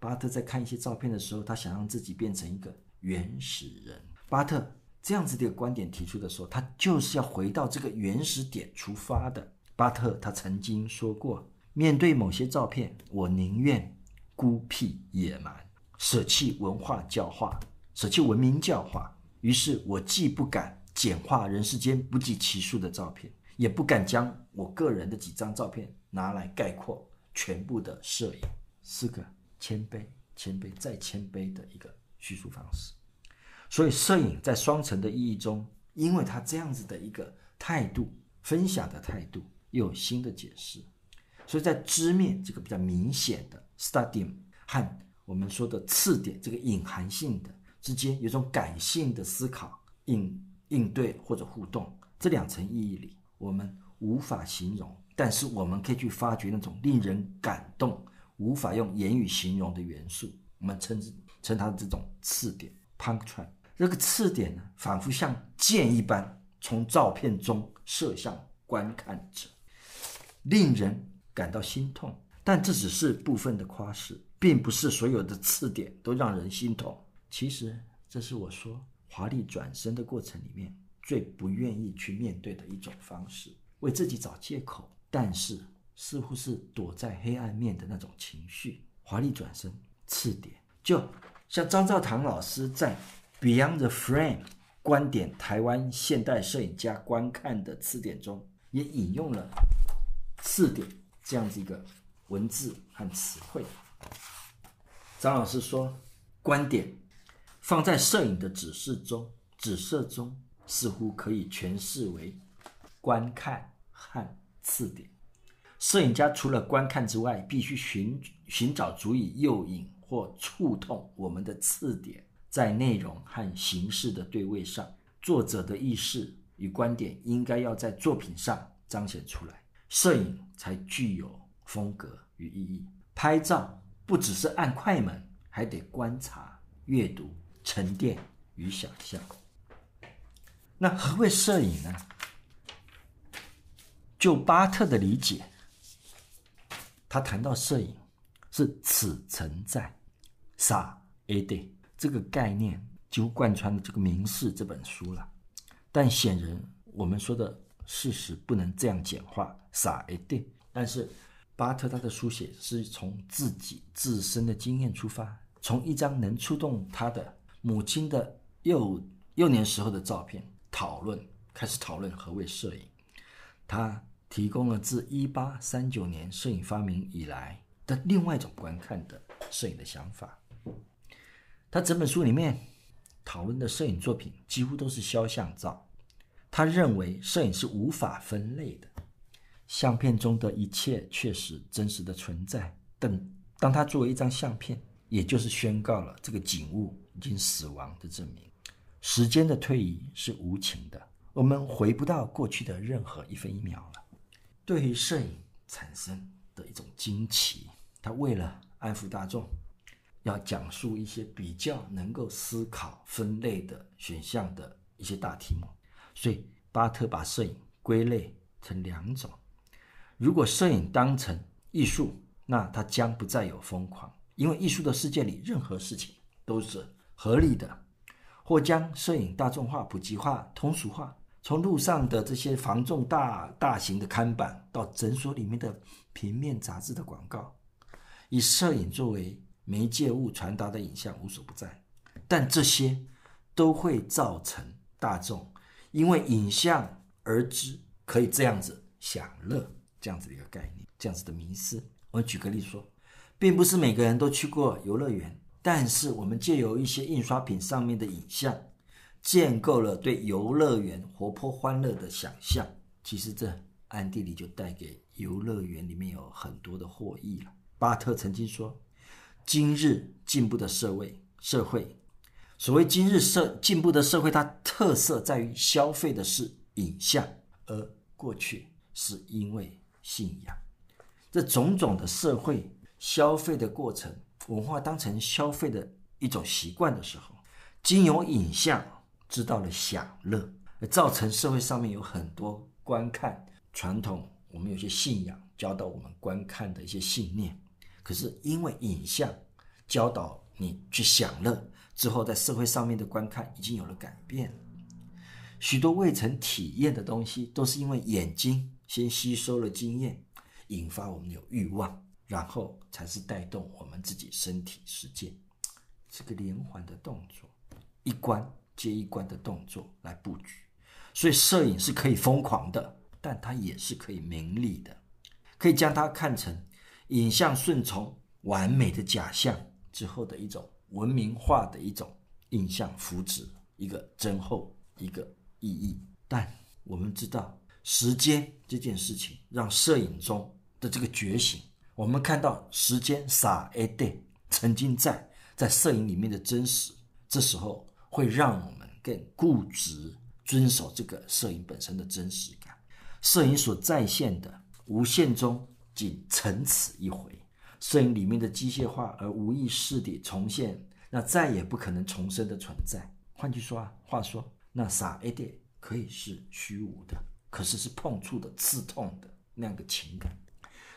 巴特在看一些照片的时候，他想让自己变成一个原始人。巴特这样子的一个观点提出的时候，他就是要回到这个原始点出发的。巴特他曾经说过：“面对某些照片，我宁愿孤僻野蛮，舍弃文化教化。”舍弃文明教化，于是我既不敢简化人世间不计其数的照片，也不敢将我个人的几张照片拿来概括全部的摄影，是个谦卑、谦卑再谦卑的一个叙述方式。所以，摄影在双层的意义中，因为它这样子的一个态度、分享的态度，又有新的解释。所以在知面这个比较明显的 stadium 和我们说的次点这个隐含性的。之间有种感性的思考、应应对或者互动，这两层意义里，我们无法形容，但是我们可以去发掘那种令人感动、无法用言语形容的元素。我们称之称它这种次点 （puncture）。这个刺点呢，仿佛像箭一般从照片中射向观看者，令人感到心痛。但这只是部分的夸饰，并不是所有的刺点都让人心痛。其实，这是我说华丽转身的过程里面最不愿意去面对的一种方式，为自己找借口，但是似乎是躲在黑暗面的那种情绪。华丽转身，刺点，就像张兆堂老师在《Beyond the Frame》观点台湾现代摄影家观看的刺点中，也引用了“刺点”这样子一个文字和词汇。张老师说：“观点。”放在摄影的指示中，指示中似乎可以诠释为观看和刺点。摄影家除了观看之外，必须寻寻找足以诱引或触痛我们的刺点，在内容和形式的对位上，作者的意识与观点应该要在作品上彰显出来，摄影才具有风格与意义。拍照不只是按快门，还得观察、阅读。沉淀与想象。那何谓摄影呢？就巴特的理解，他谈到摄影是此存在，ça est 这个概念就贯穿了这个《民视》这本书了。但显然，我们说的事实不能这样简化，ça est。但是巴特他的书写是从自己自身的经验出发，从一张能触动他的母亲的幼幼年时候的照片讨论，开始讨论何谓摄影。他提供了自一八三九年摄影发明以来的另外一种观看的摄影的想法。他整本书里面讨论的摄影作品几乎都是肖像照。他认为摄影是无法分类的，相片中的一切确实真实的存在。等当他作为一张相片，也就是宣告了这个景物已经死亡的证明。时间的推移是无情的，我们回不到过去的任何一分一秒了。对于摄影产生的一种惊奇，他为了安抚大众。要讲述一些比较能够思考分类的选项的一些大题目，所以巴特把摄影归类成两种。如果摄影当成艺术，那它将不再有疯狂，因为艺术的世界里任何事情都是合理的。或将摄影大众化、普及化、通俗化，从路上的这些房仲大大型的看板，到诊所里面的平面杂志的广告，以摄影作为。媒介物传达的影像无所不在，但这些都会造成大众因为影像而知可以这样子享乐，这样子的一个概念，这样子的迷思。我们举个例子说，并不是每个人都去过游乐园，但是我们借由一些印刷品上面的影像，建构了对游乐园活泼欢乐的想象。其实这暗地里就带给游乐园里面有很多的获益了。巴特曾经说。今日进步的社会，社会，所谓今日社进步的社会，它特色在于消费的是影像，而过去是因为信仰。这种种的社会消费的过程，文化当成消费的一种习惯的时候，经由影像知道了享乐，而造成社会上面有很多观看传统，我们有些信仰教导我们观看的一些信念。可是因为影像教导你去享乐之后，在社会上面的观看已经有了改变。许多未曾体验的东西，都是因为眼睛先吸收了经验，引发我们有欲望，然后才是带动我们自己身体实践。这个连环的动作，一关接一关的动作来布局。所以摄影是可以疯狂的，但它也是可以名利的，可以将它看成。影像顺从完美的假象之后的一种文明化的一种印象福祉，一个增厚一个意义。但我们知道，时间这件事情让摄影中的这个觉醒，我们看到时间撒一点曾经在在摄影里面的真实，这时候会让我们更固执遵守这个摄影本身的真实感。摄影所再现的无限中。仅曾此一回，摄影里面的机械化而无意识地重现，那再也不可能重生的存在。换句说话说，那傻一点可以是虚无的，可是是碰触的、刺痛的那样个情感。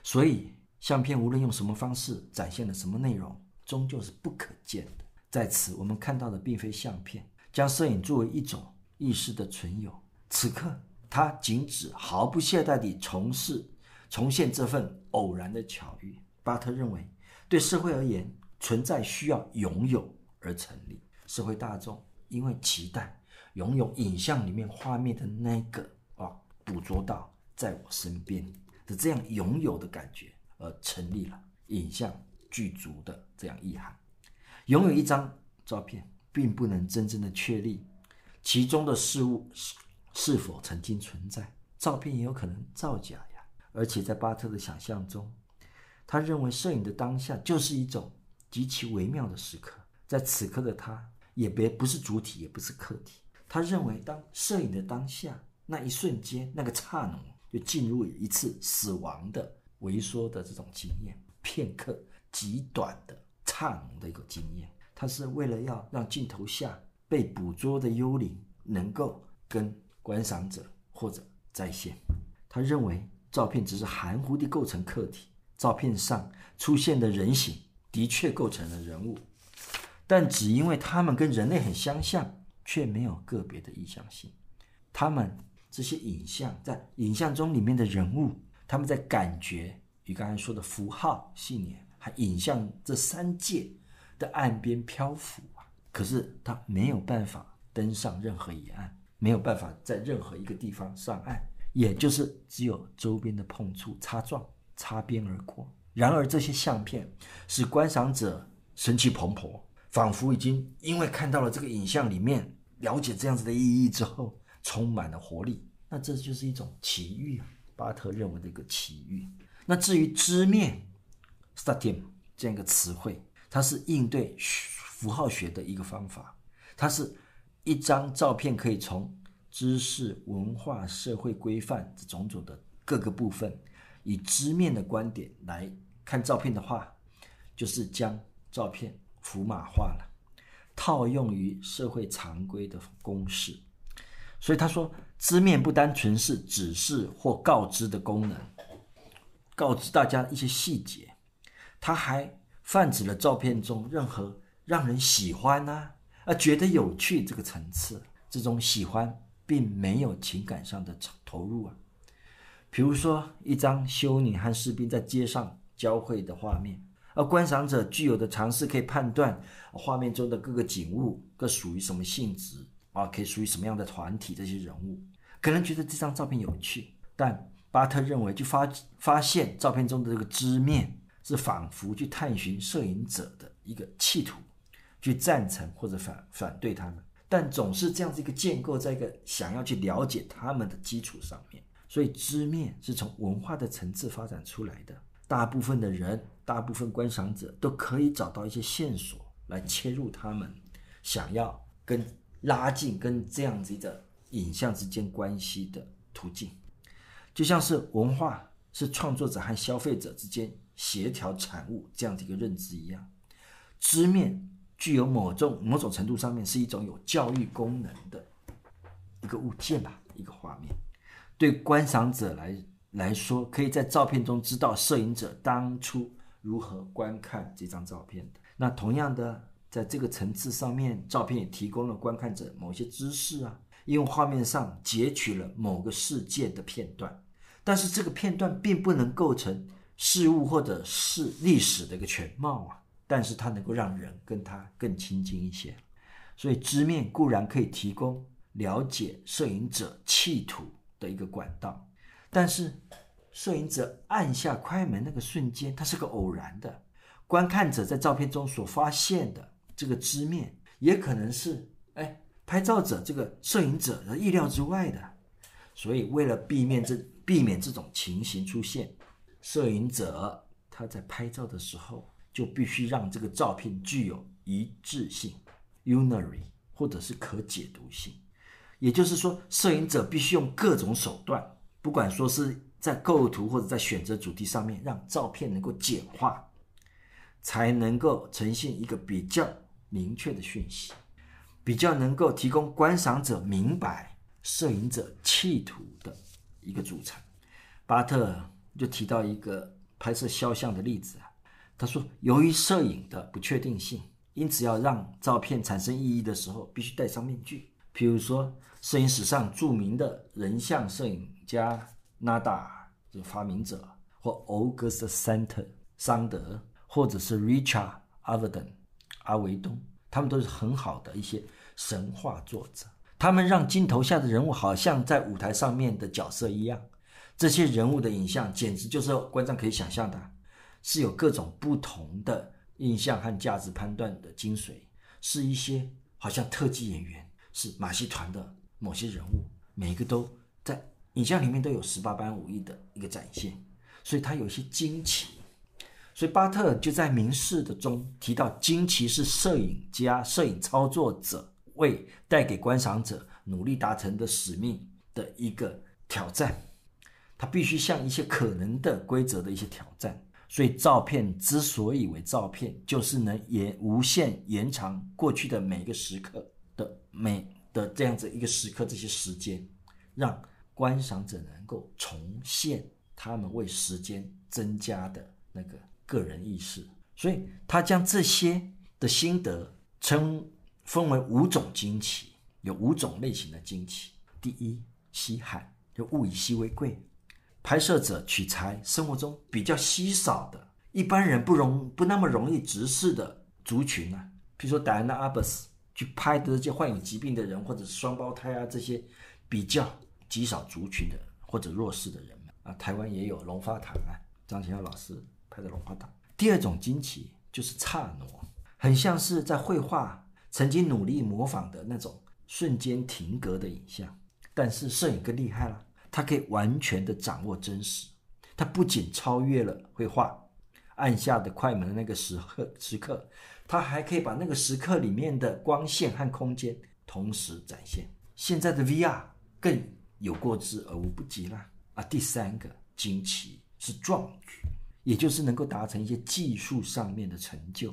所以，相片无论用什么方式展现了什么内容，终究是不可见的。在此，我们看到的并非相片，将摄影作为一种意识的存有。此刻，他仅只毫不懈怠地从事。重现这份偶然的巧遇，巴特认为，对社会而言，存在需要拥有而成立。社会大众因为期待拥有影像里面画面的那个啊，捕捉到在我身边的这样拥有的感觉，而成立了影像具足的这样意涵。拥有一张照片，并不能真正的确立其中的事物是是否曾经存在，照片也有可能造假。而且在巴特的想象中，他认为摄影的当下就是一种极其微妙的时刻。在此刻的他，也别不是主体，也不是客体。他认为，当摄影的当下那一瞬间，那个刹那，就进入一次死亡的萎缩的这种经验，片刻极短的刹那的一个经验。他是为了要让镜头下被捕捉的幽灵能够跟观赏者或者再现。他认为。照片只是含糊地构成客体，照片上出现的人形的确构成了人物，但只因为他们跟人类很相像，却没有个别的意向性。他们这些影像在影像中里面的人物，他们在感觉与刚才说的符号、信念和影像这三界的岸边漂浮啊，可是他没有办法登上任何一岸，没有办法在任何一个地方上岸，也就是只有周边的碰触、擦撞、擦边而过。然而这些相片使观赏者生气蓬勃，仿佛已经因为看到了这个影像里面了解这样子的意义之后，充满了活力。那这就是一种奇遇啊，巴特认为的一个奇遇。那至于知面 Satyam 这样一个词汇，它是应对符号学的一个方法。它是一张照片可以从知识、文化、社会规范这种种的各个部分，以知面的观点来看照片的话，就是将照片符码化了，套用于社会常规的公式。所以他说，知面不单纯是指示或告知的功能。告知大家一些细节，他还泛指了照片中任何让人喜欢啊，啊觉得有趣这个层次。这种喜欢并没有情感上的投入啊。比如说一张修女和士兵在街上交汇的画面，而观赏者具有的常识可以判断画面中的各个景物各属于什么性质啊，可以属于什么样的团体，这些人物可能觉得这张照片有趣，但。巴特认为，就发发现照片中的这个知面是仿佛去探寻摄影者的一个企图，去赞成或者反反对他们，但总是这样子一个建构在一个想要去了解他们的基础上面。所以知面是从文化的层次发展出来的，大部分的人，大部分观赏者都可以找到一些线索来切入他们想要跟拉近跟这样子的影像之间关系的途径。就像是文化是创作者和消费者之间协调产物这样的一个认知一样，知面具有某种某种程度上面是一种有教育功能的一个物件吧，一个画面。对观赏者来来说，可以在照片中知道摄影者当初如何观看这张照片的。那同样的，在这个层次上面，照片也提供了观看者某些知识啊。因为画面上截取了某个事件的片段，但是这个片段并不能构成事物或者是历史的一个全貌啊。但是它能够让人跟它更亲近一些，所以知面固然可以提供了解摄影者企图的一个管道，但是摄影者按下快门那个瞬间，它是个偶然的。观看者在照片中所发现的这个知面，也可能是哎。拍照者这个摄影者的意料之外的，所以为了避免这避免这种情形出现，摄影者他在拍照的时候就必须让这个照片具有一致性 （unary） 或者是可解读性。也就是说，摄影者必须用各种手段，不管说是在构图或者在选择主题上面，让照片能够简化，才能够呈现一个比较明确的讯息。比较能够提供观赏者明白摄影者企图的一个组成。巴特就提到一个拍摄肖像的例子啊，他说，由于摄影的不确定性，因此要让照片产生意义的时候，必须戴上面具。譬如说，摄影史上著名的人像摄影家纳达这个发明者，或 August Sander 桑德，或者是 Richard Avedon 阿维东。他们都是很好的一些神话作者，他们让镜头下的人物好像在舞台上面的角色一样。这些人物的影像简直就是观众可以想象的，是有各种不同的印象和价值判断的精髓，是一些好像特技演员，是马戏团的某些人物，每一个都在影像里面都有十八般武艺的一个展现，所以它有一些惊奇。所以巴特就在明示的中提到，惊奇是摄影家、摄影操作者为带给观赏者努力达成的使命的一个挑战。他必须向一些可能的规则的一些挑战。所以照片之所以为照片，就是能延无限延长过去的每一个时刻的每的这样子一个时刻这些时间，让观赏者能够重现他们为时间增加的那个。个人意识，所以他将这些的心得称分为五种惊奇，有五种类型的惊奇。第一，稀罕，就物以稀为贵；拍摄者取材生活中比较稀少的、一般人不容不那么容易直视的族群啊，比如说戴安娜·阿伯斯去拍的这些患有疾病的人，或者是双胞胎啊这些比较极少族群的或者弱势的人们啊，台湾也有龙发堂啊，张启耀老师拍的龙发堂。第二种惊奇就是刹那，很像是在绘画曾经努力模仿的那种瞬间停格的影像。但是摄影更厉害了，它可以完全的掌握真实。它不仅超越了绘画按下的快门的那个时刻时刻，它还可以把那个时刻里面的光线和空间同时展现。现在的 VR 更有过之而无不及了啊！第三个惊奇是壮举，也就是能够达成一些技术上面的成就，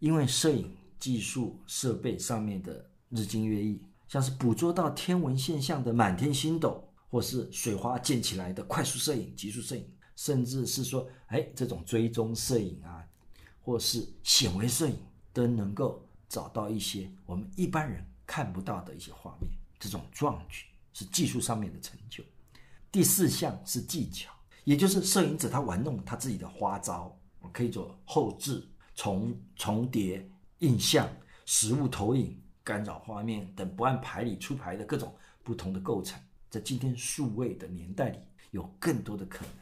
因为摄影技术设备上面的日新月异。像是捕捉到天文现象的满天星斗，或是水花溅起来的快速摄影、极速摄影，甚至是说，哎，这种追踪摄影啊，或是显微摄影，都能够找到一些我们一般人看不到的一些画面。这种壮举是技术上面的成就。第四项是技巧，也就是摄影者他玩弄他自己的花招，可以做后置、重重叠、印象、实物投影。干扰画面等不按牌理出牌的各种不同的构成，在今天数位的年代里，有更多的可能。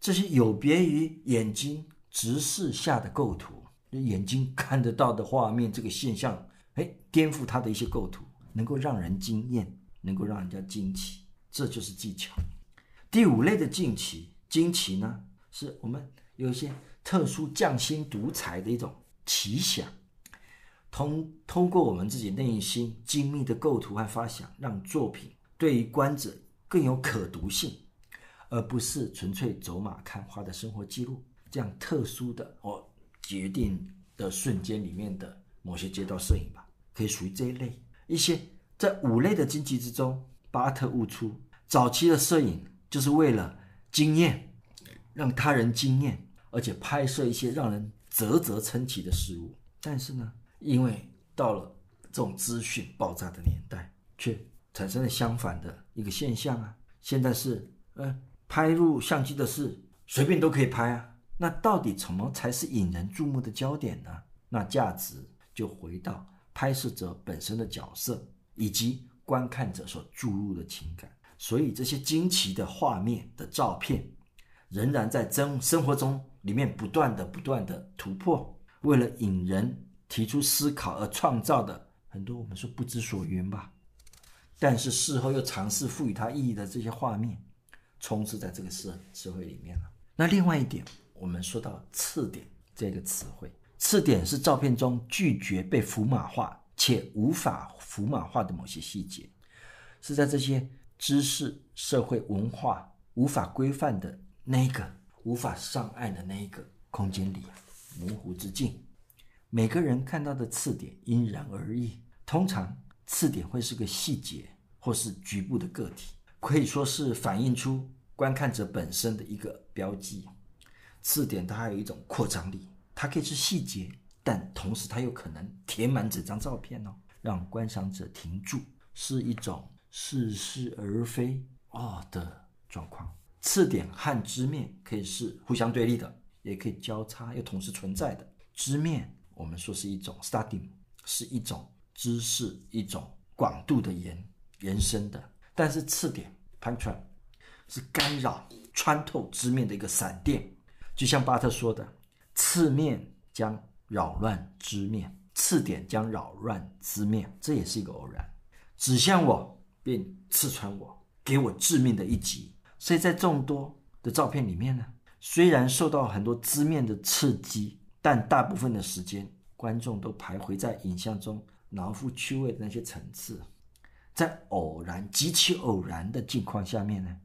这些有别于眼睛直视下的构图，眼睛看得到的画面，这个现象，哎，颠覆它的一些构图，能够让人惊艳，能够让人家惊奇，这就是技巧。第五类的惊奇，惊奇呢，是我们有一些特殊匠心独裁的一种奇想。通通过我们自己内心精密的构图和发想，让作品对于观者更有可读性，而不是纯粹走马看花的生活记录。这样特殊的哦，决定的瞬间里面的某些街道摄影吧，可以属于这一类。一些在五类的惊奇之中，巴特悟出，早期的摄影就是为了惊艳，让他人惊艳，而且拍摄一些让人啧啧称奇的事物。但是呢，因为到了这种资讯爆炸的年代，却产生了相反的一个现象啊！现在是，呃，拍入相机的事随便都可以拍啊。那到底什么才是引人注目的焦点呢？那价值就回到拍摄者本身的角色以及观看者所注入的情感。所以这些惊奇的画面的照片，仍然在真生活中里面不断的不断的突破，为了引人。提出思考而创造的很多，我们说不知所云吧，但是事后又尝试赋予它意义的这些画面，充斥在这个社社会里面了。那另外一点，我们说到次点这个词汇，次点是照片中拒绝被符码化且无法符码化的某些细节，是在这些知识、社会、文化无法规范的那个无法上岸的那一个空间里，模糊之境。每个人看到的次点因人而异，通常次点会是个细节或是局部的个体，可以说是反映出观看者本身的一个标记。次点它还有一种扩张力，它可以是细节，但同时它又可能填满整张照片哦，让观赏者停住，是一种似是而非哦的状况。次点和知面可以是互相对立的，也可以交叉又同时存在的。知面。我们说是一种 study，是一种知识，一种广度的延延伸的。但是刺点 puncture 是干扰、穿透知面的一个闪电，就像巴特说的：“刺面将扰乱知面，刺点将扰乱知面。”这也是一个偶然，指向我便刺穿我，给我致命的一击。所以在众多的照片里面呢，虽然受到很多知面的刺激。但大部分的时间，观众都徘徊在影像中脑腹趣味的那些层次，在偶然、极其偶然的境况下面呢，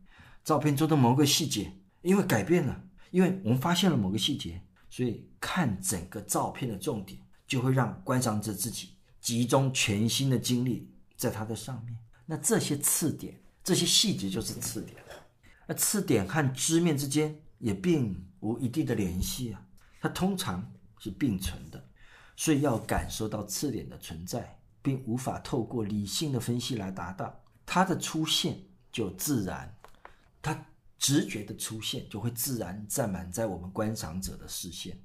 照片中的某个细节因为改变了，因为我们发现了某个细节，所以看整个照片的重点就会让观赏者自己集中全新的精力在它的上面。那这些刺点、这些细节就是次点。那次点和知面之间也并无一定的联系啊。它通常是并存的，所以要感受到次点的存在，并无法透过理性的分析来达到它的出现，就自然，它直觉的出现，就会自然占满在我们观赏者的视线，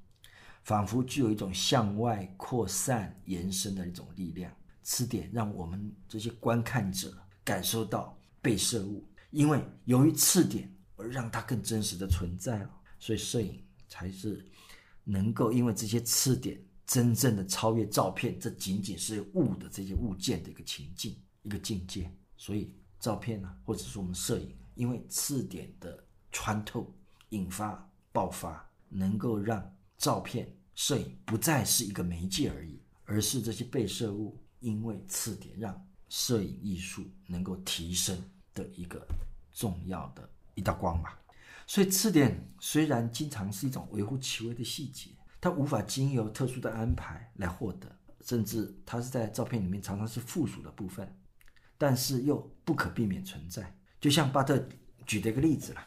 仿佛具有一种向外扩散、延伸的一种力量。此点让我们这些观看者感受到被摄物，因为由于次点而让它更真实的存在了，所以摄影才是能够因为这些次点真正的超越照片，这仅仅是物的这些物件的一个情境、一个境界。所以照片呢，或者是我们摄影，因为次点的穿透、引发、爆发，能够让照片、摄影不再是一个媒介而已，而是这些被摄物。因为次点让摄影艺术能够提升的一个重要的一道光芒，所以次点虽然经常是一种微乎其微的细节，他无法经由特殊的安排来获得，甚至他是在照片里面常常是附属的部分，但是又不可避免存在。就像巴特举的一个例子了，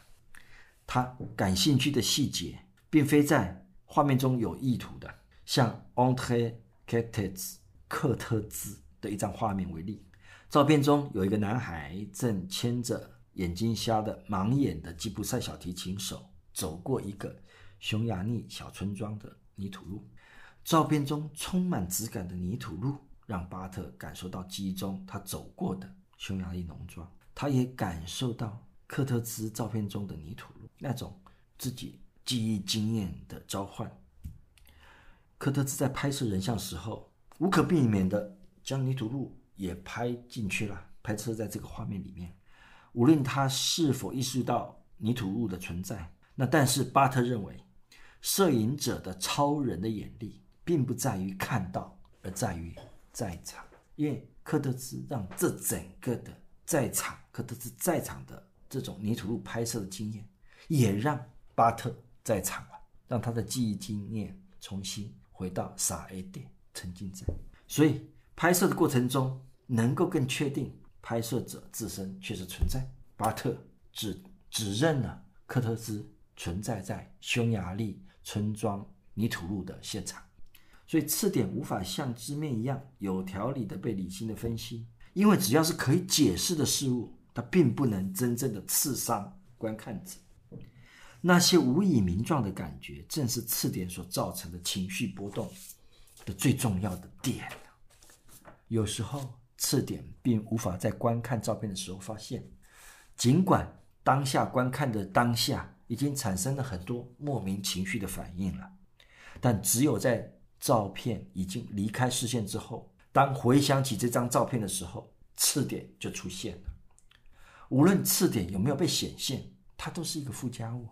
他感兴趣的细节并非在画面中有意图的，像 André Kertész 克特兹的一张画面为例，照片中有一个男孩正牵着眼睛瞎的盲眼的吉普赛小提琴手走过一个匈牙利小村庄的泥土路。照片中充满质感的泥土路让巴特感受到记忆中他走过的匈牙利农庄，他也感受到科特兹照片中的泥土路那种自己记忆经验的召唤。科特兹在拍摄人像时候。无可避免的将泥土路也拍进去了，拍摄在这个画面里面。无论他是否意识到泥土路的存在，那但是巴特认为，摄影者的超人的眼力，并不在于看到，而在于在场。因为科特兹让这整个的在场，科特兹在场的这种泥土路拍摄的经验，也让巴特在场了，让他的记忆经验重新回到撒 A 点。沉浸在，所以拍摄的过程中，能够更确定拍摄者自身确实存在。巴特只指认了科特兹存在在匈牙利村庄泥土路的现场，所以次点无法像知面一样有条理的被理性的分析，因为只要是可以解释的事物，它并不能真正的刺伤观看者。那些无以名状的感觉，正是次点所造成的情绪波动的最重要的点，有时候次点并无法在观看照片的时候发现，尽管当下观看的当下已经产生了很多莫名情绪的反应了，但只有在照片已经离开视线之后，当回想起这张照片的时候，次点就出现了。无论次点有没有被显现，它都是一个附加物。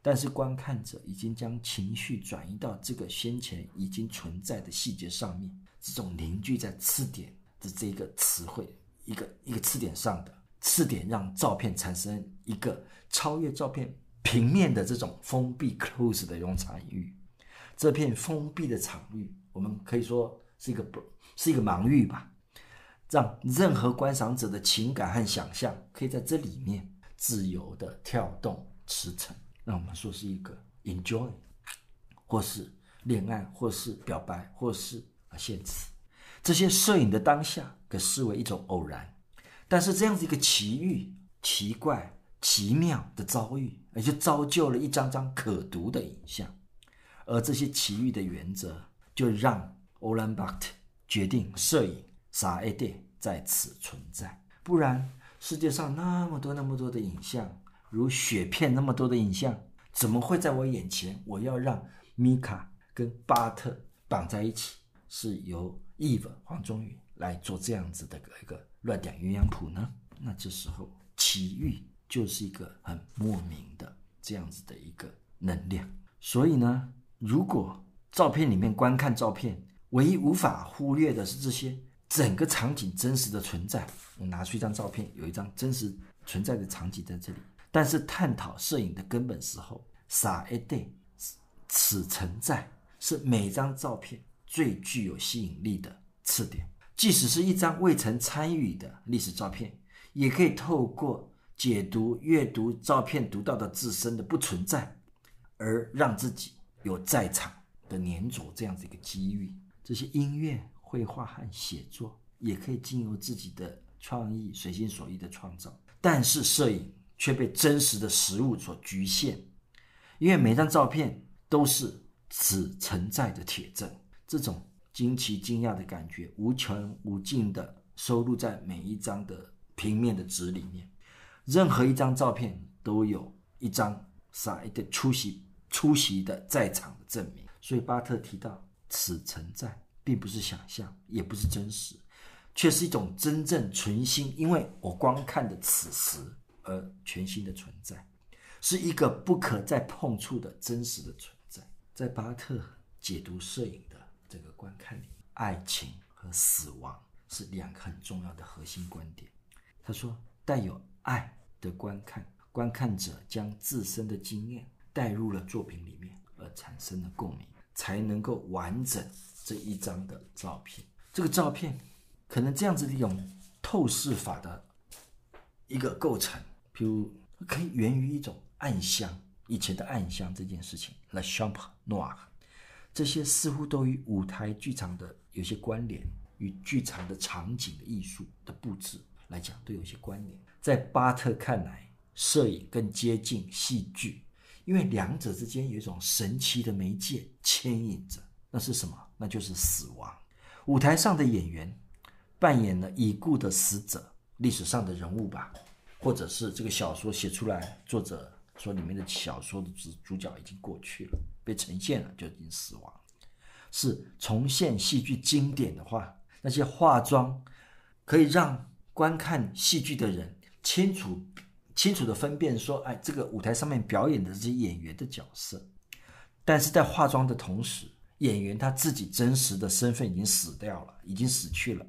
但是观看者已经将情绪转移到这个先前已经存在的细节上面，这种凝聚在次点的这个词汇，一个一个次点上的次点，让照片产生一个超越照片平面的这种封闭 close 的一种场域。这片封闭的场域，我们可以说是一个不是一个盲域吧，让任何观赏者的情感和想象可以在这里面自由地跳动驰骋。那我们说是一个 enjoy，或是恋爱，或是表白，或是啊献词，这些摄影的当下可视为一种偶然，但是这样子一个奇遇、奇怪、奇妙的遭遇，也就造就了一张张可读的影像。而这些奇遇的原则，就让欧兰巴特决定摄影撒爱德在此存在，不然世界上那么多那么多的影像。如雪片那么多的影像，怎么会在我眼前？我要让米卡跟巴特绑在一起，是由 Eve 黄宗宇来做这样子的一个乱点鸳鸯谱呢？那这时候奇遇就是一个很莫名的这样子的一个能量。所以呢，如果照片里面观看照片，唯一无法忽略的是这些整个场景真实的存在。我拿出一张照片，有一张真实存在的场景在这里。但是探讨摄影的根本时候，撒一对此存在是每张照片最具有吸引力的次点。即使是一张未曾参与的历史照片，也可以透过解读、阅读照片读到的自身的不存在，而让自己有在场的黏着这样子一个机遇。这些音乐、绘画和写作也可以经由自己的创意、随心所欲的创造。但是摄影。却被真实的实物所局限，因为每张照片都是此存在的铁证。这种惊奇惊讶的感觉，无穷无尽地收录在每一张的平面的纸里面。任何一张照片都有一张撒一的出席出席的在场的证明。所以巴特提到，此存在并不是想象，也不是真实，却是一种真正存心，因为我观看的此时。而全新的存在，是一个不可再碰触的真实的存在。在巴特解读摄影的这个观看里，爱情和死亡是两个很重要的核心观点。他说，带有爱的观看，观看者将自身的经验带入了作品里面，而产生了共鸣，才能够完整这一张的照片。这个照片可能这样子的一种透视法的一个构成。比如可以源于一种暗箱，以前的暗箱这件事情，La Champ Noir，这些似乎都与舞台剧场的有些关联，与剧场的场景的艺术的布置来讲都有些关联。在巴特看来，摄影更接近戏剧，因为两者之间有一种神奇的媒介牵引着。那是什么？那就是死亡。舞台上的演员扮演了已故的死者，历史上的人物吧。或者是这个小说写出来，作者说里面的小说的主主角已经过去了，被呈现了就已经死亡。是重现戏剧经典的话，那些化妆可以让观看戏剧的人清楚清楚地分辨说，哎，这个舞台上面表演的这些演员的角色。但是在化妆的同时，演员他自己真实的身份已经死掉了，已经死去了，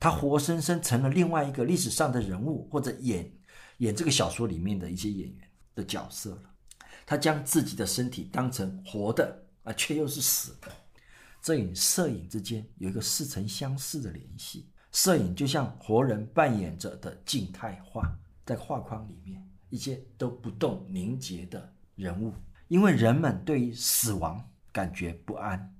他活生生成了另外一个历史上的人物或者演。演这个小说里面的一些演员的角色了，他将自己的身体当成活的啊，却又是死的。这与摄影之间有一个似曾相识的联系。摄影就像活人扮演着的静态画，在画框里面一些都不动凝结的人物。因为人们对于死亡感觉不安，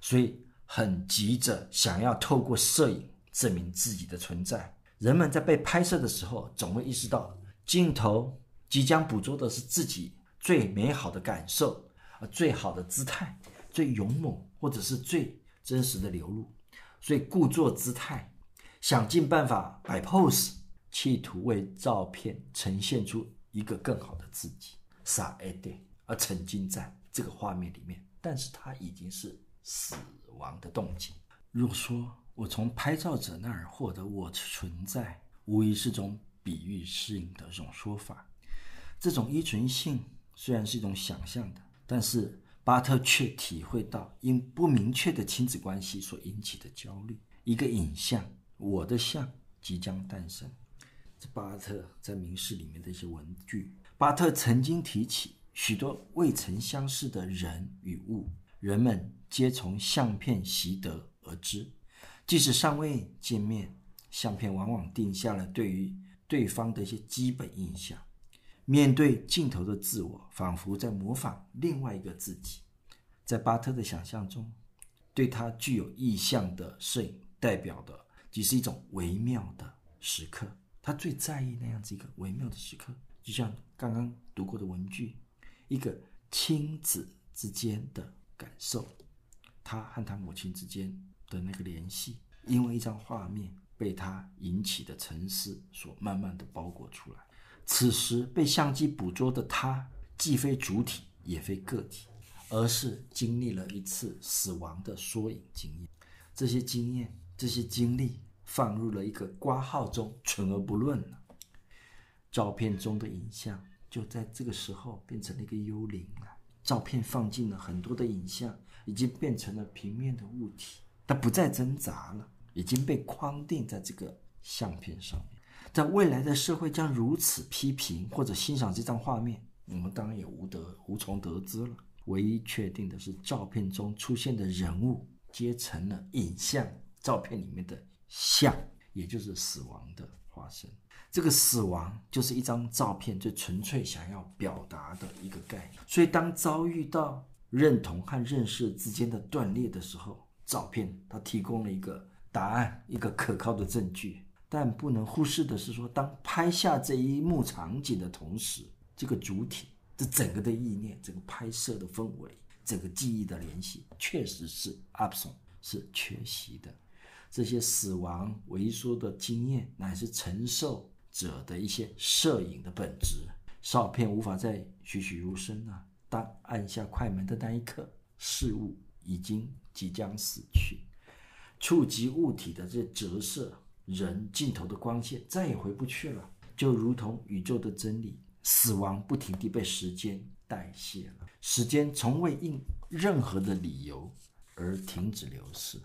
所以很急着想要透过摄影证明自己的存在。人们在被拍摄的时候，总会意识到镜头即将捕捉的是自己最美好的感受，啊，最好的姿态，最勇猛，或者是最真实的流露，所以故作姿态，想尽办法摆 pose，企图为照片呈现出一个更好的自己。傻爱的，而沉浸在这个画面里面，但是它已经是死亡的动机。如果说，我从拍照者那儿获得我存在，无疑是种比喻适应的一种说法。这种依存性虽然是一种想象的，但是巴特却体会到因不明确的亲子关系所引起的焦虑。一个影像，我的像即将诞生。这巴特在明示里面的一些文句，巴特曾经提起许多未曾相识的人与物，人们皆从相片习得而知。即使尚未见面，相片往往定下了对于对方的一些基本印象。面对镜头的自我，仿佛在模仿另外一个自己。在巴特的想象中，对他具有意象的摄影代表的，即是一种微妙的时刻。他最在意那样子一个微妙的时刻，就像刚刚读过的文句，一个亲子之间的感受，他和他母亲之间。的那个联系，因为一张画面被他引起的沉思所慢慢的包裹出来。此时被相机捕捉的他，既非主体，也非个体，而是经历了一次死亡的缩影经验。这些经验，这些经历，放入了一个挂号中，存而不论了。照片中的影像，就在这个时候变成了一个幽灵了。照片放进了很多的影像，已经变成了平面的物体。它不再挣扎了，已经被框定在这个相片上面。在未来的社会将如此批评或者欣赏这张画面，我们当然也无得无从得知了。唯一确定的是，照片中出现的人物皆成了影像，照片里面的像，也就是死亡的化身。这个死亡就是一张照片最纯粹想要表达的一个概念。所以，当遭遇到认同和认识之间的断裂的时候，照片它提供了一个答案，一个可靠的证据，但不能忽视的是说，当拍下这一幕场景的同时，这个主体这整个的意念、整个拍摄的氛围、整个记忆的联系，确实是 absent，是缺席的。这些死亡、萎缩的经验，乃是承受者的一些摄影的本质。照片无法再栩栩如生啊！当按下快门的那一刻，事物已经即将死去，触及物体的这折射。人镜头的光线再也回不去了，就如同宇宙的真理，死亡不停地被时间代谢了，时间从未因任何的理由而停止流逝。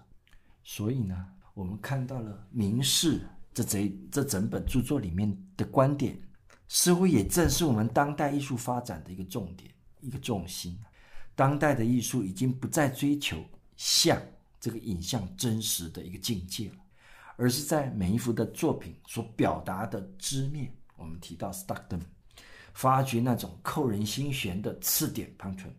所以呢，我们看到了明世这这这整本著作里面的观点，似乎也正是我们当代艺术发展的一个重点、一个重心。当代的艺术已经不再追求像这个影像真实的一个境界了。而是在每一幅的作品所表达的知面，我们提到 Stockton，发掘那种扣人心弦的刺点旁存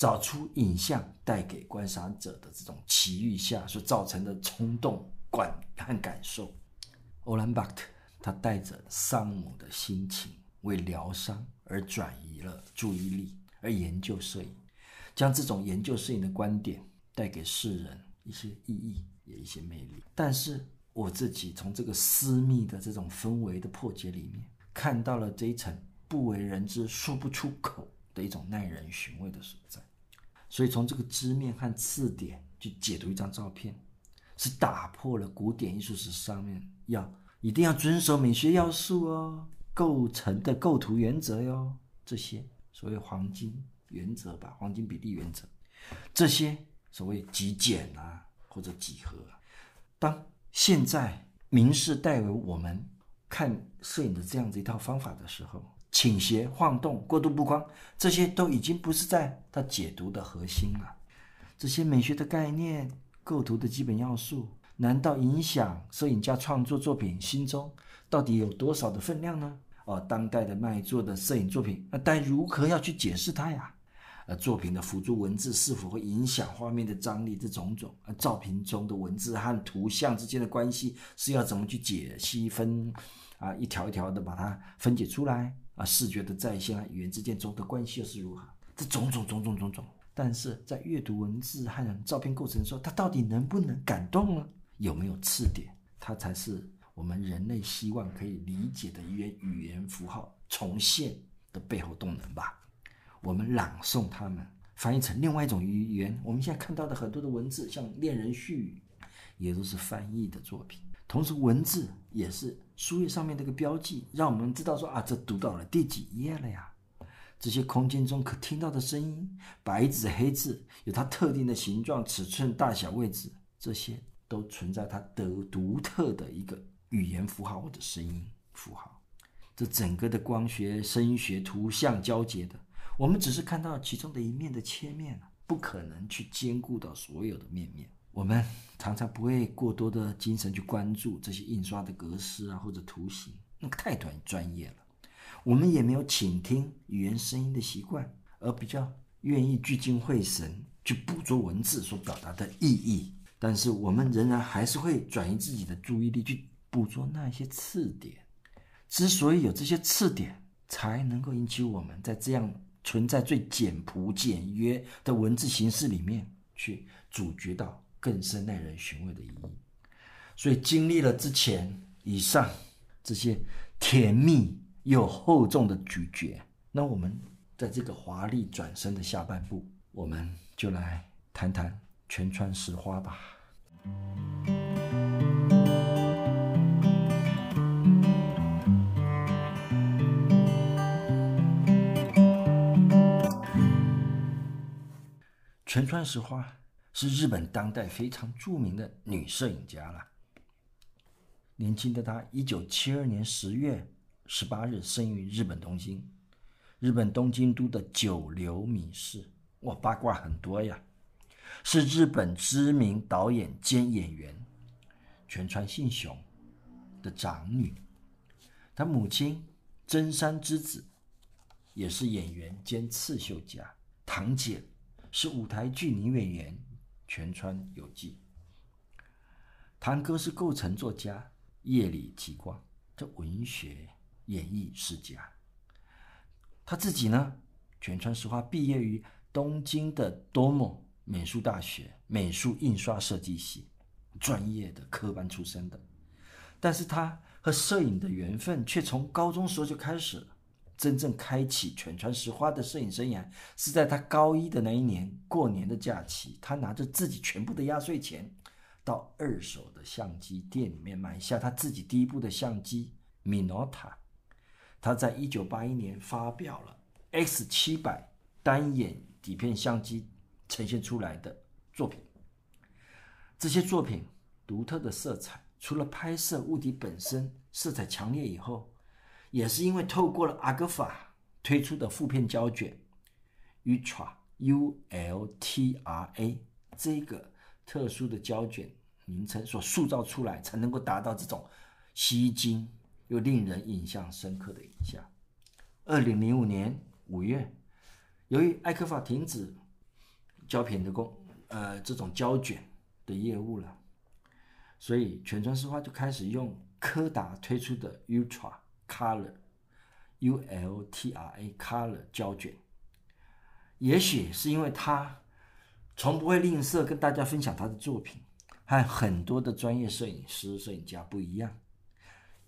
找出影像带给观赏者的这种奇遇下所造成的冲动感和感受。欧兰巴特他带着丧母的心情，为疗伤而转移了注意力，而研究摄影，将这种研究摄影的观点带给世人一些意义，也一些魅力，但是。我自己从这个私密的这种氛围的破解里面，看到了这一层不为人知、说不出口的一种耐人寻味的所在。所以从这个知面和次点去解读一张照片，是打破了古典艺术史上面要一定要遵守美学要素哦、构成的构图原则哟，这些所谓黄金原则吧，黄金比例原则，这些所谓极简啊或者几何，当。现在明世带为我们看摄影的这样子一套方法的时候，倾斜、晃动、过度曝光，这些都已经不是在他解读的核心了。这些美学的概念、构图的基本要素，难道影响摄影家创作作品心中到底有多少的分量呢？哦，当代的卖座的摄影作品，那该如何要去解释它呀？呃作品的辅助文字是否会影响画面的张力？这种种，呃，照片中的文字和图像之间的关系是要怎么去解析分？啊，一条一条的把它分解出来啊，视觉的再现和语言之间中的关系又是如何？这种种种种种种，但是在阅读文字和照片过程中，它到底能不能感动呢？有没有刺点？它才是我们人类希望可以理解的语言语言符号重现的背后动能吧。我们朗诵它们，翻译成另外一种语言。我们现在看到的很多的文字，像《恋人絮语》，也都是翻译的作品。同时，文字也是书页上面的一个标记，让我们知道说啊，这读到了第几页了呀。这些空间中可听到的声音，白纸黑字，有它特定的形状、尺寸、大小、位置，这些都存在它的独特的一个语言符号或者声音符号。这整个的光学、声学、图像交接的。我们只是看到其中的一面的切面，不可能去兼顾到所有的面面。我们常常不会过多的精神去关注这些印刷的格式啊，或者图形，那个太短专业了。我们也没有倾听语言声音的习惯，而比较愿意聚精会神去捕捉文字所表达的意义。但是我们仍然还是会转移自己的注意力去捕捉那些刺点。之所以有这些刺点，才能够引起我们在这样。存在最简朴简约的文字形式里面，去咀嚼到更深耐人寻味的意义。所以经历了之前以上这些甜蜜又厚重的咀嚼，那我们在这个华丽转身的下半部，我们就来谈谈全川石花吧。全川石花是日本当代非常著名的女摄影家了。年轻的她，一九七二年十月十八日生于日本东京，日本东京都的九流米市。哇，八卦很多呀！是日本知名导演兼演员全川幸雄的长女。她母亲真山之子也是演员兼刺绣家。堂姐。是舞台剧女演员全川有纪，堂哥是构成作家，夜里极光，这文学演绎世家。他自己呢，全川实花毕业于东京的多摩美术大学美术印刷设计系，专业的科班出身的。但是他和摄影的缘分却从高中时候就开始。真正开启全川实花的摄影生涯，是在他高一的那一年过年的假期，他拿着自己全部的压岁钱，到二手的相机店里面买下他自己第一部的相机 Minota。他在一九八一年发表了 X 七百单眼底片相机呈现出来的作品。这些作品独特的色彩，除了拍摄物体本身色彩强烈以后。也是因为透过了阿格法推出的负片胶卷，Ultra U L T R A 这个特殊的胶卷名称所塑造出来，才能够达到这种吸睛又令人印象深刻的影像。二零零五年五月，由于艾克法停止胶片的工，呃，这种胶卷的业务了，所以全川实花就开始用柯达推出的 Ultra。Color, U L T R A Color 胶卷，也许是因为他从不会吝啬跟大家分享他的作品，和很多的专业摄影师、摄影家不一样。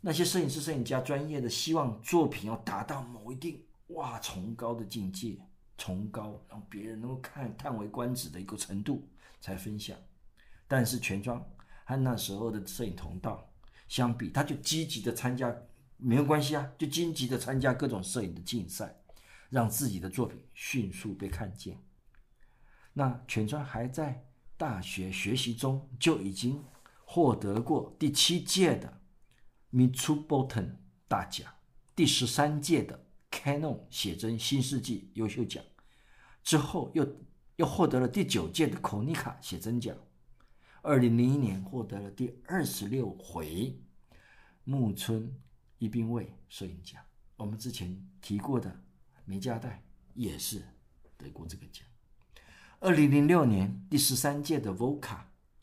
那些摄影师、摄影家专业的希望作品要达到某一定哇崇高的境界，崇高让别人能够看叹为观止的一个程度才分享。但是全庄和那时候的摄影同道相比，他就积极的参加。没有关系啊，就积极的参加各种摄影的竞赛，让自己的作品迅速被看见。那全川还在大学学习中就已经获得过第七届的 Mitsuboton 大奖，第十三届的 Canon 写真新世纪优秀奖，之后又又获得了第九届的 Konica 写真奖。二零零一年获得了第二十六回木村。一兵卫摄影奖，我们之前提过的梅加代也是得过这个奖。二零零六年第十三届的 VOCA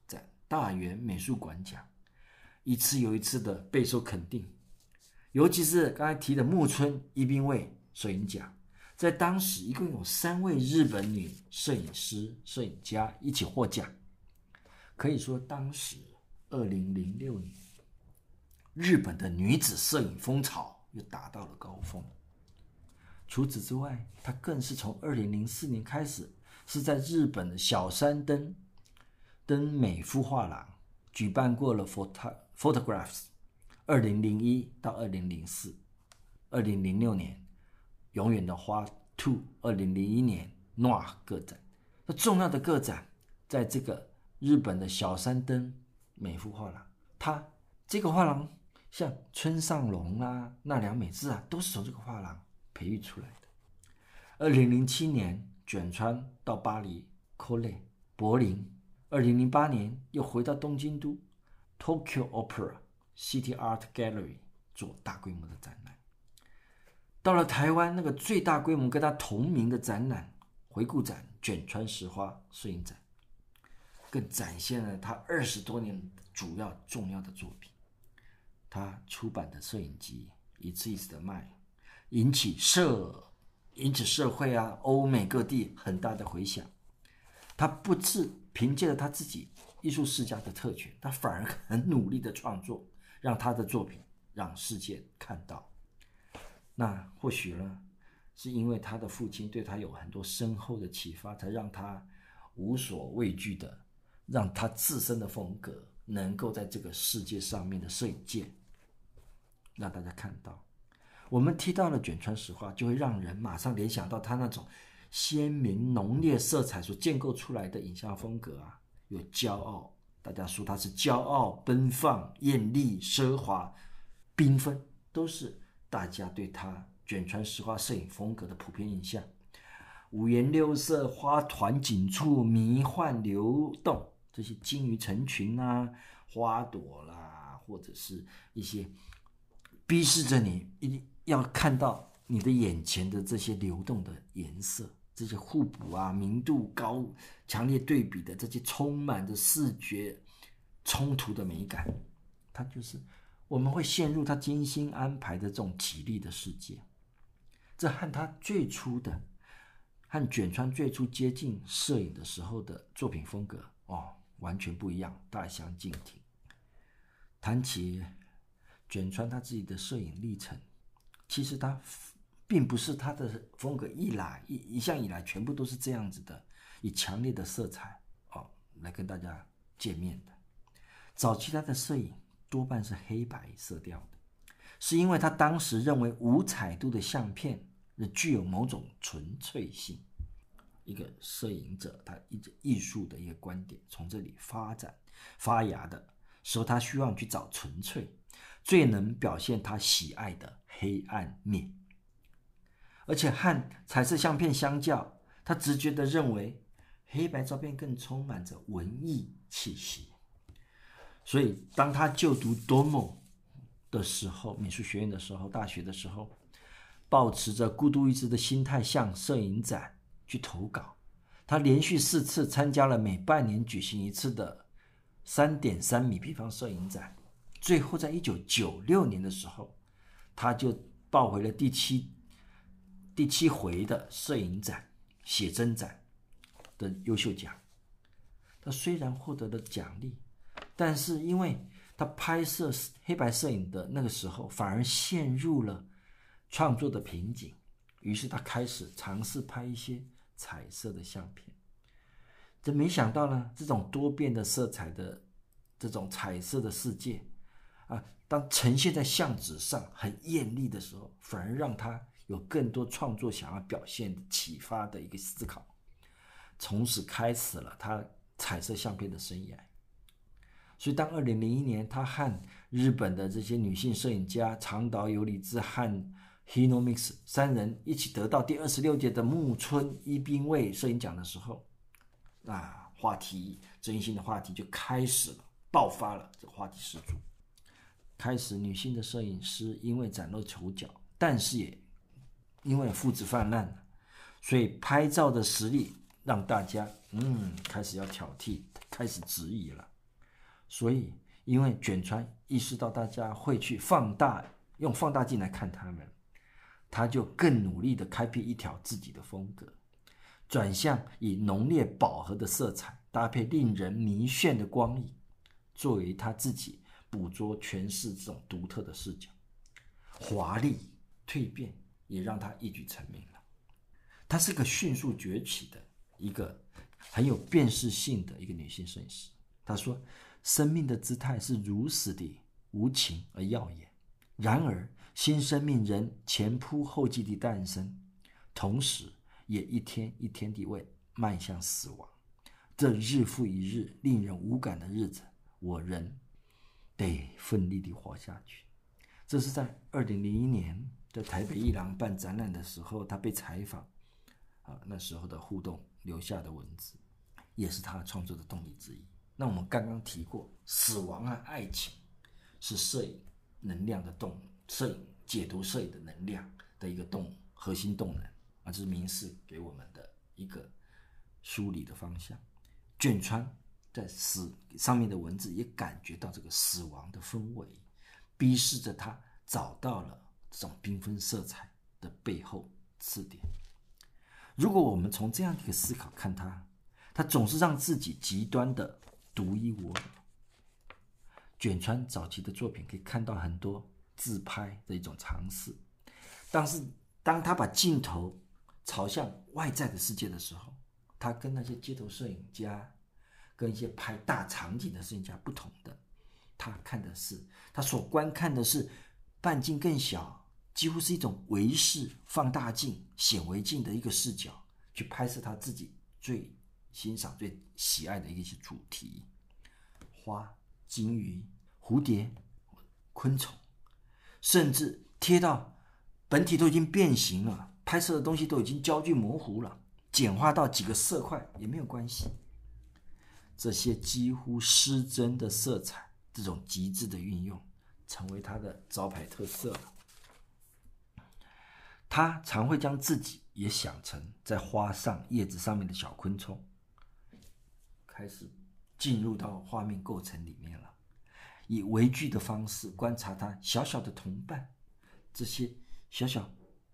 在大原美术馆奖，一次又一次的备受肯定，尤其是刚才提的木村一兵卫摄影奖，在当时一共有三位日本女摄影师、摄影家一起获奖，可以说当时二零零六年。日本的女子摄影风潮又达到了高峰。除此之外，她更是从二零零四年开始，是在日本的小山登登美肤画廊举办过了 photo Photographs。二零零一到二零零四，二零零六年永远的花 Two，二零零一年 Nu 个展，那重要的个展，在这个日本的小山登美肤画廊，它这个画廊。像村上隆啊、奈良美智啊，都是从这个画廊培育出来的。二零零七年，卷川到巴黎、Colle、柏林；二零零八年，又回到东京都 Tokyo Opera City Art Gallery 做大规模的展览。到了台湾，那个最大规模跟他同名的展览回顾展——卷川实花摄影展，更展现了他二十多年主要重要的作品。他出版的摄影集一次一次的卖，引起社引起社会啊欧美各地很大的回响。他不是凭借着他自己艺术世家的特权，他反而很努力的创作，让他的作品让世界看到。那或许呢，是因为他的父亲对他有很多深厚的启发，才让他无所畏惧的，让他自身的风格能够在这个世界上面的摄影界。让大家看到，我们提到了卷川实花，就会让人马上联想到他那种鲜明浓烈色彩所建构出来的影像风格啊，有骄傲，大家说他是骄傲、奔放、艳丽、奢华、缤纷，都是大家对他卷川实花摄影风格的普遍印象。五颜六色、花团锦簇、迷幻流动，这些金鱼成群啊，花朵啦，或者是一些。逼视着你，一定要看到你的眼前的这些流动的颜色，这些互补啊、明度高、强烈对比的这些充满着视觉冲突的美感，它就是我们会陷入他精心安排的这种綺丽的世界，这和他最初的和卷川最初接近摄影的时候的作品风格哦，完全不一样，大相径庭。谈起卷川他自己的摄影历程，其实他并不是他的风格一来一一向以来全部都是这样子的，以强烈的色彩哦来跟大家见面的。早期他的摄影。多半是黑白色调的，是因为他当时认为无彩度的相片具有某种纯粹性。一个摄影者，他一直艺术的一个观点从这里发展发芽的时候，他希望去找纯粹，最能表现他喜爱的黑暗面。而且和彩色相片相较，他直觉地认为黑白照片更充满着文艺气息。所以，当他就读 Domo 的时候，美术学院的时候，大学的时候，抱持着孤独一掷的心态向摄影展去投稿。他连续四次参加了每半年举行一次的三点三米平方摄影展。最后，在一九九六年的时候，他就抱回了第七第七回的摄影展写真展的优秀奖。他虽然获得了奖励。但是，因为他拍摄黑白摄影的那个时候，反而陷入了创作的瓶颈，于是他开始尝试拍一些彩色的相片。这没想到呢，这种多变的色彩的这种彩色的世界啊，当呈现在相纸上很艳丽的时候，反而让他有更多创作想要表现的启发的一个思考，从此开始了他彩色相片的生涯。所以，当二零零一年，他和日本的这些女性摄影家长岛由里子和 Hinomix 三人一起得到第二十六届的木村一兵卫摄影奖的时候，啊，话题争议性的话题就开始了，爆发了，这个话题十足。开始，女性的摄影师因为崭露头角，但是也因为肤质泛滥，所以拍照的实力让大家嗯开始要挑剔，开始质疑了。所以，因为卷川意识到大家会去放大，用放大镜来看他们，他就更努力地开辟一条自己的风格，转向以浓烈饱和的色彩搭配令人迷眩的光影，作为他自己捕捉诠释这种独特的视角。华丽蜕变也让他一举成名了。她是个迅速崛起的一个很有辨识性的一个女性摄影师。她说。生命的姿态是如此的无情而耀眼，然而新生命仍前仆后继地诞生，同时也一天一天地为迈向死亡。这日复一日令人无感的日子，我仍得奋力地活下去。这是在二零零一年在台北艺廊办展览的时候，他被采访，啊，那时候的互动留下的文字，也是他创作的动力之一。那我们刚刚提过，死亡和爱情是摄影能量的动，摄影解读摄影的能量的一个动核心动能啊，这是明世给我们的一个梳理的方向。卷川在死上面的文字也感觉到这个死亡的氛围，逼视着他找到了这种缤纷色彩的背后刺点。如果我们从这样一个思考看他，他总是让自己极端的。独一无二。卷川早期的作品可以看到很多自拍的一种尝试，但是当他把镜头朝向外在的世界的时候，他跟那些街头摄影家、跟一些拍大场景的摄影家不同的，他看的是他所观看的是半径更小，几乎是一种微视放大镜、显微镜的一个视角去拍摄他自己最。欣赏最喜爱的一些主题，花、金鱼、蝴蝶、昆虫，甚至贴到本体都已经变形了，拍摄的东西都已经焦距模糊了，简化到几个色块也没有关系。这些几乎失真的色彩，这种极致的运用，成为他的招牌特色了。他常会将自己也想成在花上、叶子上面的小昆虫。开始进入到画面构成里面了，以微距的方式观察他小小的同伴，这些小小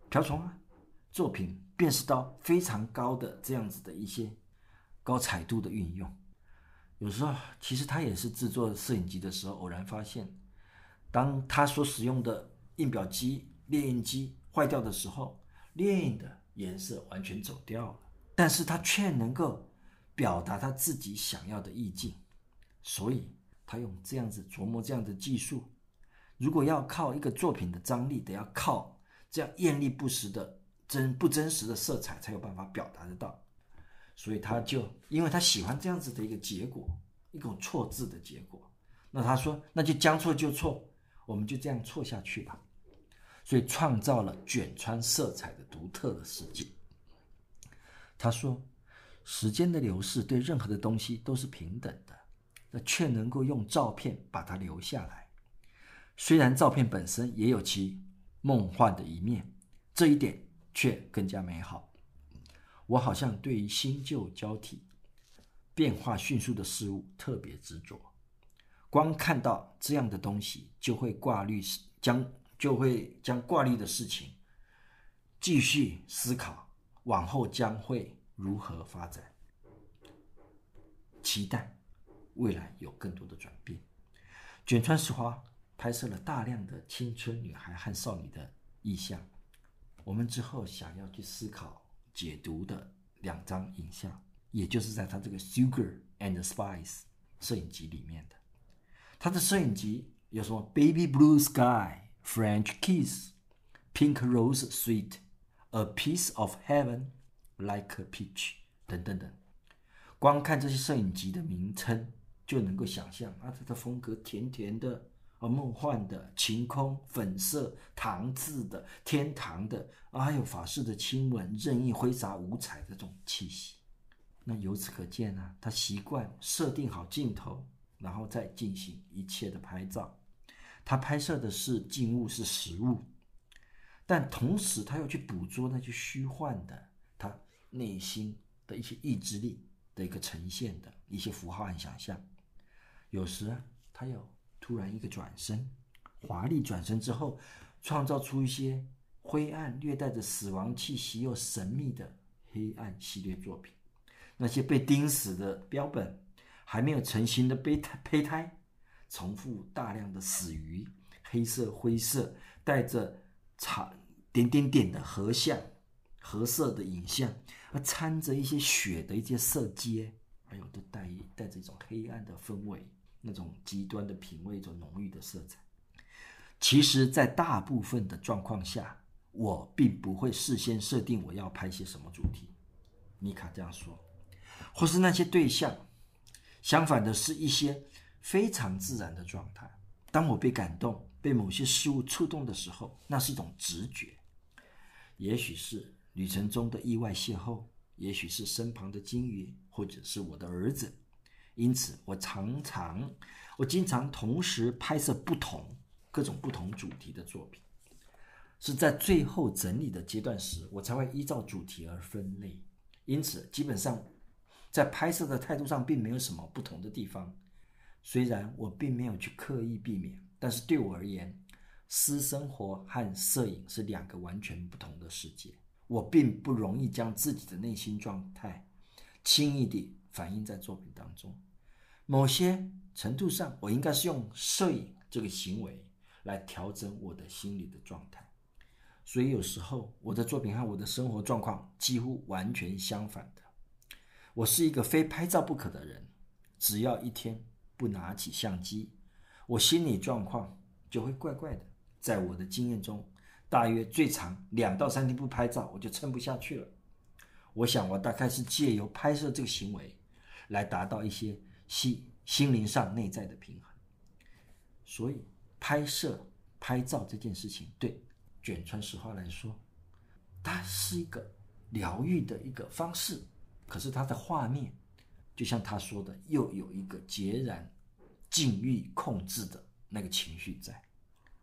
瓢虫啊，作品辨识到非常高的这样子的一些高彩度的运用。有时候，其实他也是制作摄影机的时候偶然发现，当他所使用的印表机、列印机坏掉的时候，列印的颜色完全走掉了，但是他却能够表达他自己想要的意境，所以他用这样子琢磨这样的技术。如果要靠一个作品的张力，得要靠这样艳丽不实的真不真实的色彩才有办法表达得到。所以他就因为他喜欢这样子的一个结果，一种错字的结果，那他说那就将错就错，我们就这样错下去吧。所以创造了卷川色彩的独特的世界。他说，时间的流逝对任何的东西都是平等的，那却能够用照片把它留下来。虽然照片本身也有其梦幻的一面，这一点却更加美好。我好像对于新旧交替、变化迅速的事物特别执着，光看到这样的东西，就会挂虑，将就会将挂虑的事情继续思考，往后将会如何发展，期待未来有更多的转变。卷川实花拍摄了大量的青春女孩和少女的意象，我们之后想要去思考。解读的两张影像，也就是在他这个《Sugar and Spice》摄影集里面的。他的摄影集有什么《Baby Blue Sky》、《French Kiss》、《Pink Rose Sweet、A Piece of Heaven Like a Peach》等等等。光看这些摄影集的名称，就能够想象啊，他的风格甜甜的。而梦幻的晴空、粉色、糖渍的、天堂的，啊，还有法式的亲吻，任意挥洒五彩的这种气息。那由此可见呢、他习惯设定好镜头，然后再进行一切的拍照。他拍摄的是静物，是实物，但同时他又去捕捉那些虚幻的，他内心的一些意志力的一个呈现的一些符号和想象。有时他有。突然一个转身，华丽转身之后，创造出一些灰暗、略带着死亡气息又神秘的黑暗系列作品。那些被钉死的标本，还没有成型的胚胎，胚胎，重复大量的死鱼，黑色、灰色，带着长点点点的合像、合色的影像，而掺着一些血的一些色阶，还有都带带着一种黑暗的氛围。那种极端的品味，一种浓郁的色彩。其实，在大部分的状况下，我并不会事先设定我要拍些什么主题。妮卡这样说，或是那些对象。相反的，是一些非常自然的状态。当我被感动、被某些事物触动的时候，那是一种直觉。也许是旅程中的意外邂逅，也许是身旁的鲸鱼，或者是我的儿子。因此，我常常，我经常同时拍摄不同、各种不同主题的作品，是在最后整理的阶段时，我才会依照主题而分类。因此，基本上在拍摄的态度上并没有什么不同的地方。虽然我并没有去刻意避免，但是对我而言，私生活和摄影是两个完全不同的世界。我并不容易将自己的内心状态轻易地反映在作品当中。某些程度上，我应该是用摄影这个行为来调整我的心理的状态，所以有时候我的作品和我的生活状况几乎完全相反的。我是一个非拍照不可的人，只要一天不拿起相机，我心理状况就会怪怪的。在我的经验中，大约最长两到三天不拍照，我就撑不下去了。我想，我大概是借由拍摄这个行为来达到一些。心心灵上内在的平衡，所以拍摄拍照这件事情，对卷川石花来说，它是一个疗愈的一个方式。可是它的画面，就像他说的，又有一个截然禁欲控制的那个情绪在。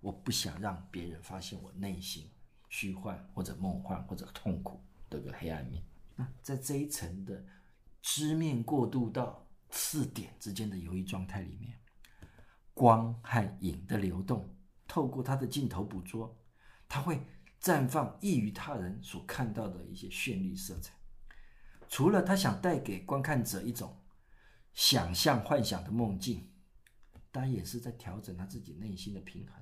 我不想让别人发现我内心虚幻或者梦幻或者痛苦的个黑暗面。那在这一层的知面过渡到。四点之间的游移状态里面，光和影的流动，透过他的镜头捕捉，他会绽放异于他人所看到的一些绚丽色彩。除了他想带给观看者一种想象幻想的梦境，当然也是在调整他自己内心的平衡，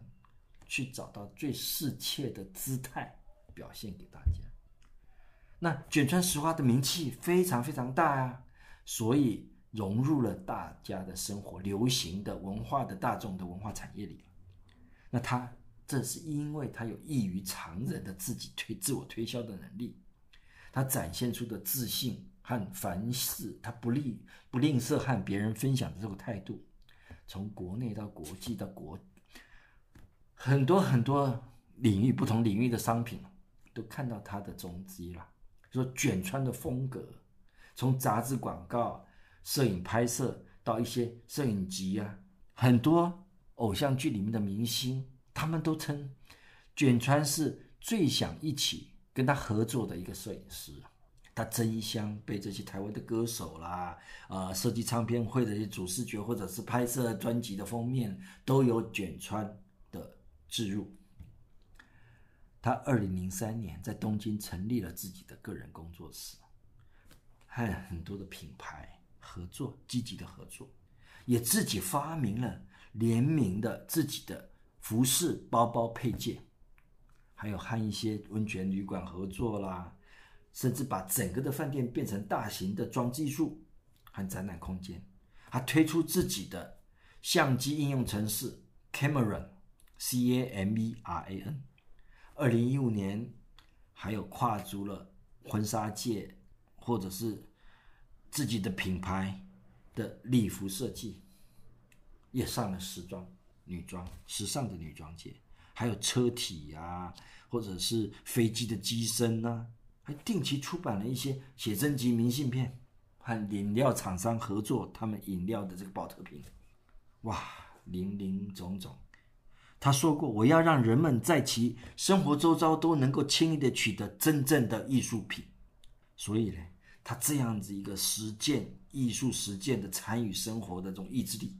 去找到最适切的姿态表现给大家。那卷川石花的名气非常非常大啊，所以融入了大家的生活、流行的文化的大众的文化产业里。那他这是因为他有异于常人的自己推自我推销的能力，他展现出的自信和凡事他不吝不吝啬和别人分享的这个态度，从国内到国际到国很多很多领域不同领域的商品都看到他的踪迹了。说卷川的风格，从杂志广告、摄影拍摄到一些摄影集啊，很多偶像剧里面的明星，他们都称卷川是最想一起跟他合作的一个摄影师。他争相被这些台湾的歌手啦，啊、设计唱片会的一些主视觉，或者是拍摄专辑的封面，都有卷川的置入。他二零零三年在东京成立了自己的个人工作室，和很多的品牌合作，积极的合作，也自己发明了联名的自己的服饰、包包、配件，还有和一些温泉旅馆合作啦，甚至把整个的饭店变成大型的装技术和展览空间。他推出自己的相机应用程式 Cameran，C A M E R A N。二零一五年，还有跨足了婚纱界，或者是自己的品牌的礼服设计，也上了时装、女装、时尚的女装界，还有车体呀、啊，或者是飞机的机身呐、啊，还定期出版了一些写真集、明信片，和饮料厂商合作，他们饮料的这个宝特瓶，哇，林林总总。他说过：“我要让人们在其生活周遭都能够轻易地取得真正的艺术品。”所以呢，他这样子一个实践艺术实践的参与生活的这种意志力，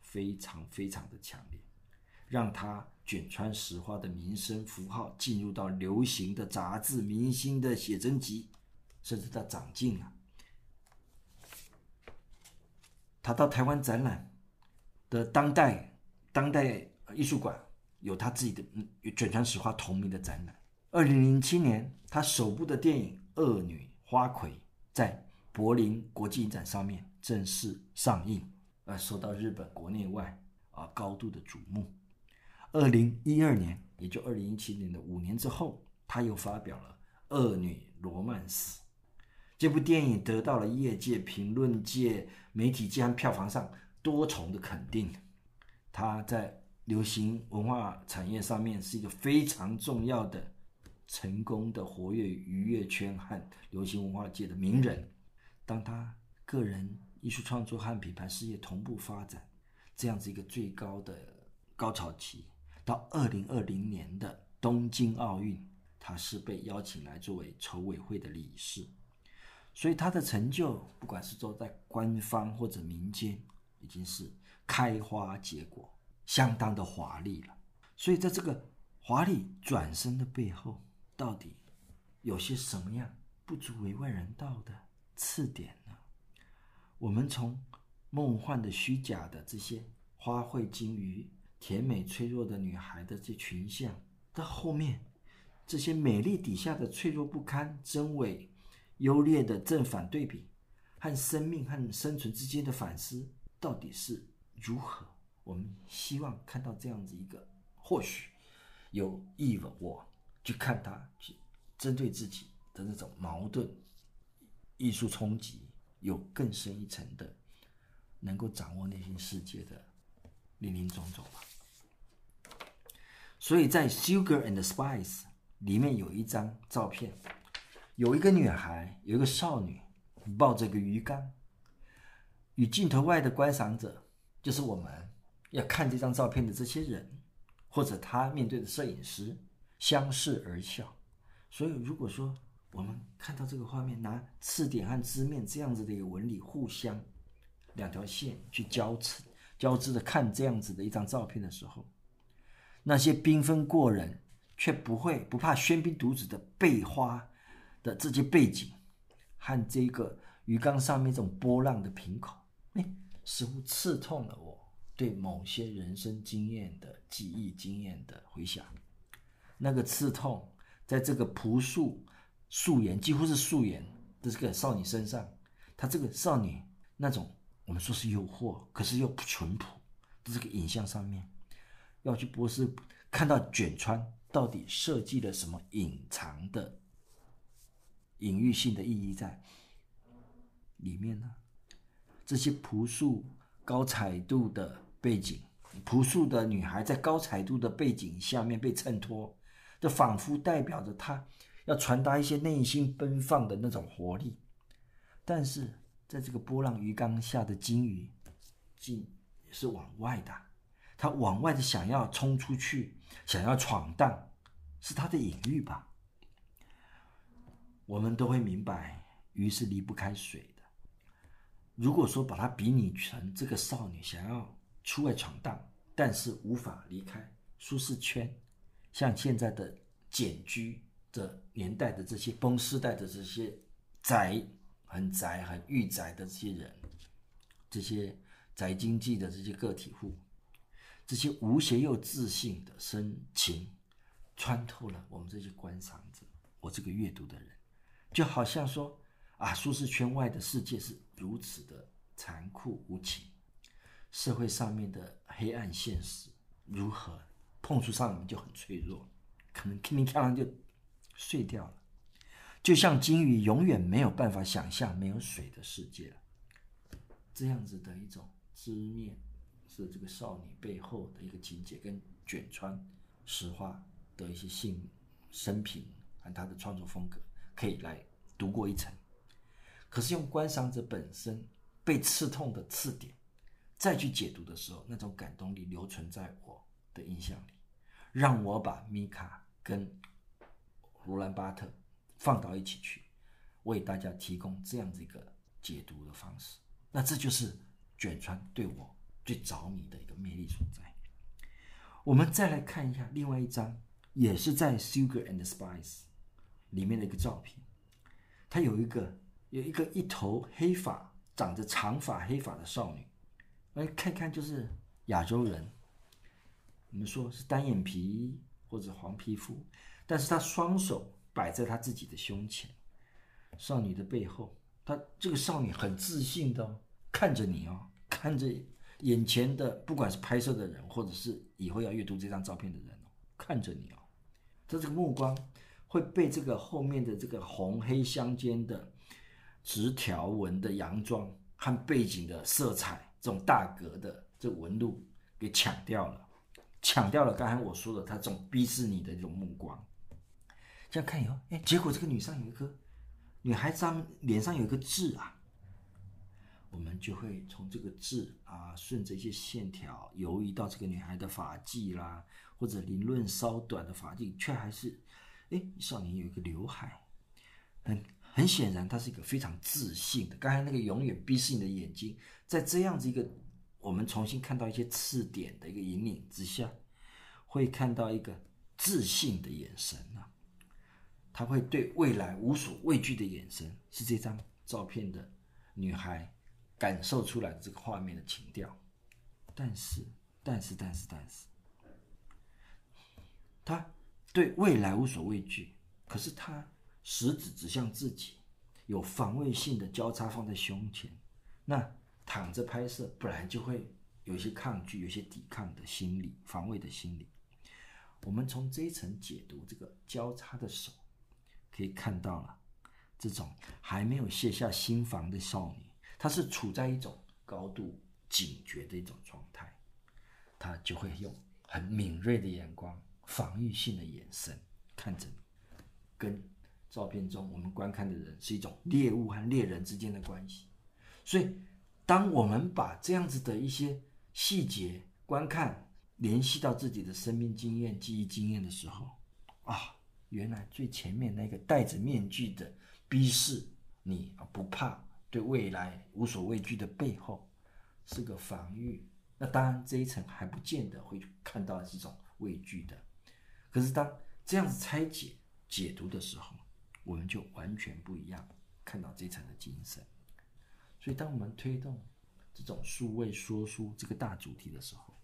非常非常的强烈，让他卷川石花的名声符号进入到流行的杂志、明星的写真集，甚至到长进了。他到台湾展览的当代当代。艺术馆有他自己的嗯，卷川石花同名的展览。二零零七年，他首部的电影《恶女花魁》在柏林国际影展上面正式上映，而受到日本国内外啊高度的瞩目。二零一二年，也就二零一七年的五年之后，他又发表了《恶女罗曼史》。这部电影得到了业界、评论界、媒体界和票房上多重的肯定。他在流行文化产业上面是一个非常重要的、成功的活跃于娱乐圈和流行文化界的名人。当他个人艺术创作和品牌事业同步发展，这样子一个最高的高潮期，到二零二零年的东京奥运，他是被邀请来作为筹委会的理事。所以他的成就，不管是做在官方或者民间，已经是开花结果。相当的华丽了，所以在这个华丽转身的背后，到底有些什么样不足为外人道的刺点呢？我们从梦幻的虚假的这些花卉金鱼、甜美脆弱的女孩的这群像，到后面这些美丽底下的脆弱不堪、真伪优劣的正反对比，和生命和生存之间的反思，到底是如何？我们希望看到这样子一个，或许有意的我去看他，去针对自己的那种矛盾、艺术冲击，有更深一层的，能够掌握内心世界的林林总总吧。所以在《Sugar and Spice》里面有一张照片，有一个女孩，有一个少女抱着个鱼缸，与镜头外的观赏者就是我们。要看这张照片的这些人，或者他面对的摄影师相视而笑。所以，如果说我们看到这个画面，拿刺点和枝面这样子的一个纹理互相两条线去交织交织的看这样子的一张照片的时候，那些缤纷过人却不会不怕喧宾夺主的背花的这些背景，和这个鱼缸上面这种波浪的瓶口，哎，似乎刺痛了我对某些人生经验的记忆经验的回想。那个刺痛，在这个朴素素颜，几乎是素颜的这个少女身上，她这个少女那种我们说是诱惑，可是又不淳朴的这个影像上面，要去博士看到卷川到底设计了什么隐藏的隐喻性的意义在里面呢？这些朴素高彩度的背景，朴素的女孩在高彩度的背景下面被衬托。这仿佛代表着他要传达一些内心奔放的那种活力，但是在这个波浪鱼缸下的金鱼，竟是往外的，他往外的想要冲出去，想要闯荡，是他的隐喻吧？我们都会明白，鱼是离不开水的。如果说把它比拟成这个少女想要出外闯荡，但是无法离开舒适圈。像现在的简居的年代的这些崩世代的这些宅，很宅很御宅的这些人，这些宅经济的这些个体户，这些无邪又自信的深情，穿透了我们这些观赏者，我这个阅读的人，就好像说啊，舒适圈外的世界是如此的残酷无情，社会上面的黑暗现实如何？碰触上你们就很脆弱，可能叮叮当当就碎掉了，就像鲸鱼永远没有办法想象没有水的世界。这样子的一种知念，是这个少女背后的一个情节，跟卷川石化的一些性生平和他的创作风格可以来读过一层。可是用观赏者本身被刺痛的刺点再去解读的时候，那种感动力留存在我的印象里。让我把米卡跟罗兰巴特放到一起去，为大家提供这样子一个解读的方式。那这就是卷川对我最着迷的一个魅力所在。我们再来看一下另外一张，也是在《Sugar and Spice》里面的一个照片。它有一个有一个一头黑发、长着长发黑发的少女，来看看就是亚洲人。我们说是单眼皮或者黄皮肤，但是她双手摆在她自己的胸前，少女的背后，她这个少女很自信的、哦、看着你哦，看着眼前的不管是拍摄的人，或者是以后要阅读这张照片的人哦，看着你哦，她这个目光会被这个后面的这个红黑相间的直条纹的洋装和背景的色彩这种大格的这纹路给抢掉了。强调了刚才我说的他这种逼视你的这种目光，这样看以后，哎，结果这个女上有一颗女孩子脸上有一个痣啊，我们就会从这个痣啊，顺着一些线条游移到这个女孩的发髻啦，或者凌乱稍短的发髻，却还是，哎，少年有一个刘海，很很显然，她是一个非常自信的。刚才那个永远逼视你的眼睛，在这样子一个。我们重新看到一些刺点的一个引领之下，会看到一个自信的眼神啊，他会对未来无所畏惧的眼神，是这张照片的女孩感受出来的这个画面的情调。但是，但是，但是，但是，他对未来无所畏惧，可是他食指指向自己，有防卫性的交叉放在胸前，那。躺着拍摄，本来就会有一些抗拒、有些抵抗的心理、防卫的心理。我们从这一层解读这个交叉的手，可以看到了这种还没有卸下心防的少女，她是处在一种高度警觉的一种状态，她就会用很敏锐的眼光、防御性的眼神看着你，跟照片中我们观看的人是一种猎物和猎人之间的关系，所以。当我们把这样子的一些细节观看联系到自己的生命经验、记忆经验的时候，啊，原来最前面那个戴着面具的逼视你不怕、对未来无所畏惧的背后，是个防御那当然这一层还不见得会看到这种畏惧的。可是当这样子拆解解读的时候，我们就完全不一样，看到这层的精神。所以当我们推动这种数位说书这个大主题的时候，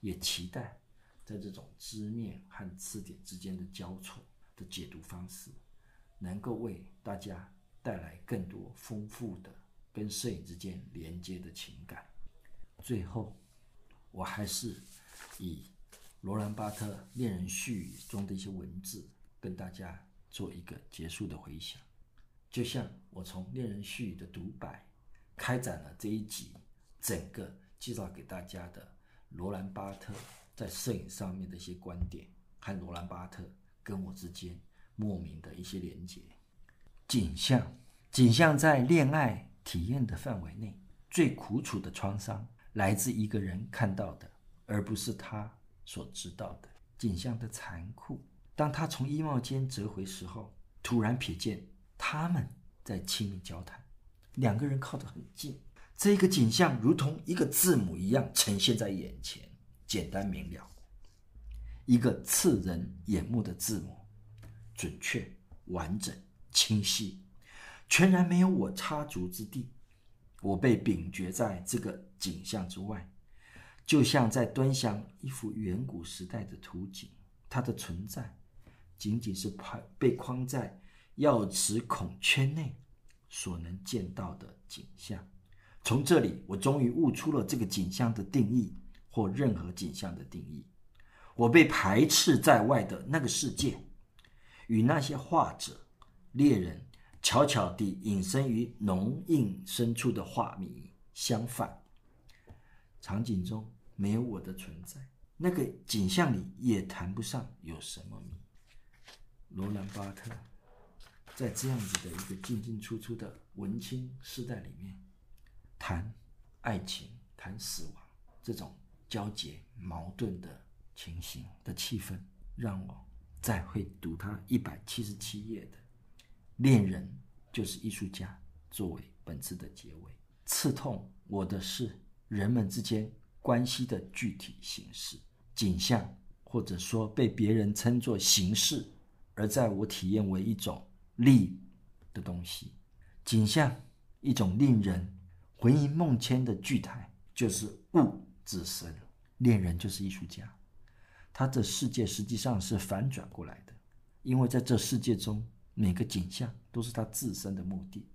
也期待在这种知面和词典之间的交错的解读方式，能够为大家带来更多丰富的跟摄影之间连接的情感。最后，我还是以罗兰巴特《恋人絮语》中的一些文字，跟大家做一个结束的回想。就像我从《恋人絮语》的独白开展了这一集，整个介绍给大家的。罗兰巴特在摄影上面的一些观点，和罗兰巴特跟我之间莫名的一些连接。景象，景象在恋爱体验的范围内，最苦楚的创伤来自一个人看到的，而不是他所知道的。景象的残酷，当他从衣帽间折回时候，突然瞥见他们在亲密交谈，两个人靠得很近。这个景象如同一个字母一样呈现在眼前，简单明了，一个刺人眼目的字母，准确、完整、清晰，全然没有我插足之地。我被屏绝在这个景象之外，就像在端详一幅远古时代的图景，它的存在仅仅是被框在钥匙孔圈内。所能见到的景象。从这里，我终于悟出了这个景象的定义，或任何景象的定义。我被排斥在外的那个世界，与那些画者、猎人悄悄地隐身于浓荫深处的画迷相反。场景中没有我的存在，那个景象里也谈不上有什么谜。罗兰巴特在这样子的一个进进出出的文青时代里面。谈爱情，谈死亡，这种交结矛盾的情形的气氛，让我再会读他一百七十七页的《恋人就是艺术家》作为本次的结尾。刺痛我的是人们之间关系的具体形式、景象，或者说被别人称作形式，而在我体验为一种力的东西。景象，一种令人。魂萦梦牵的巨态就是物自身，恋人就是艺术家，他的世界实际上是反转过来的，因为在这世界中，每个景象都是他自身的目的，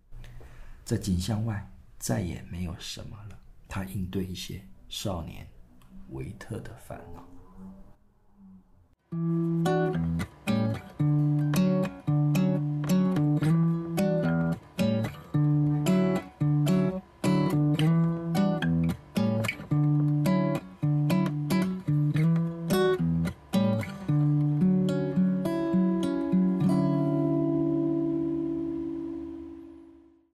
在景象外再也没有什么了。他应对一些少年维特的烦恼。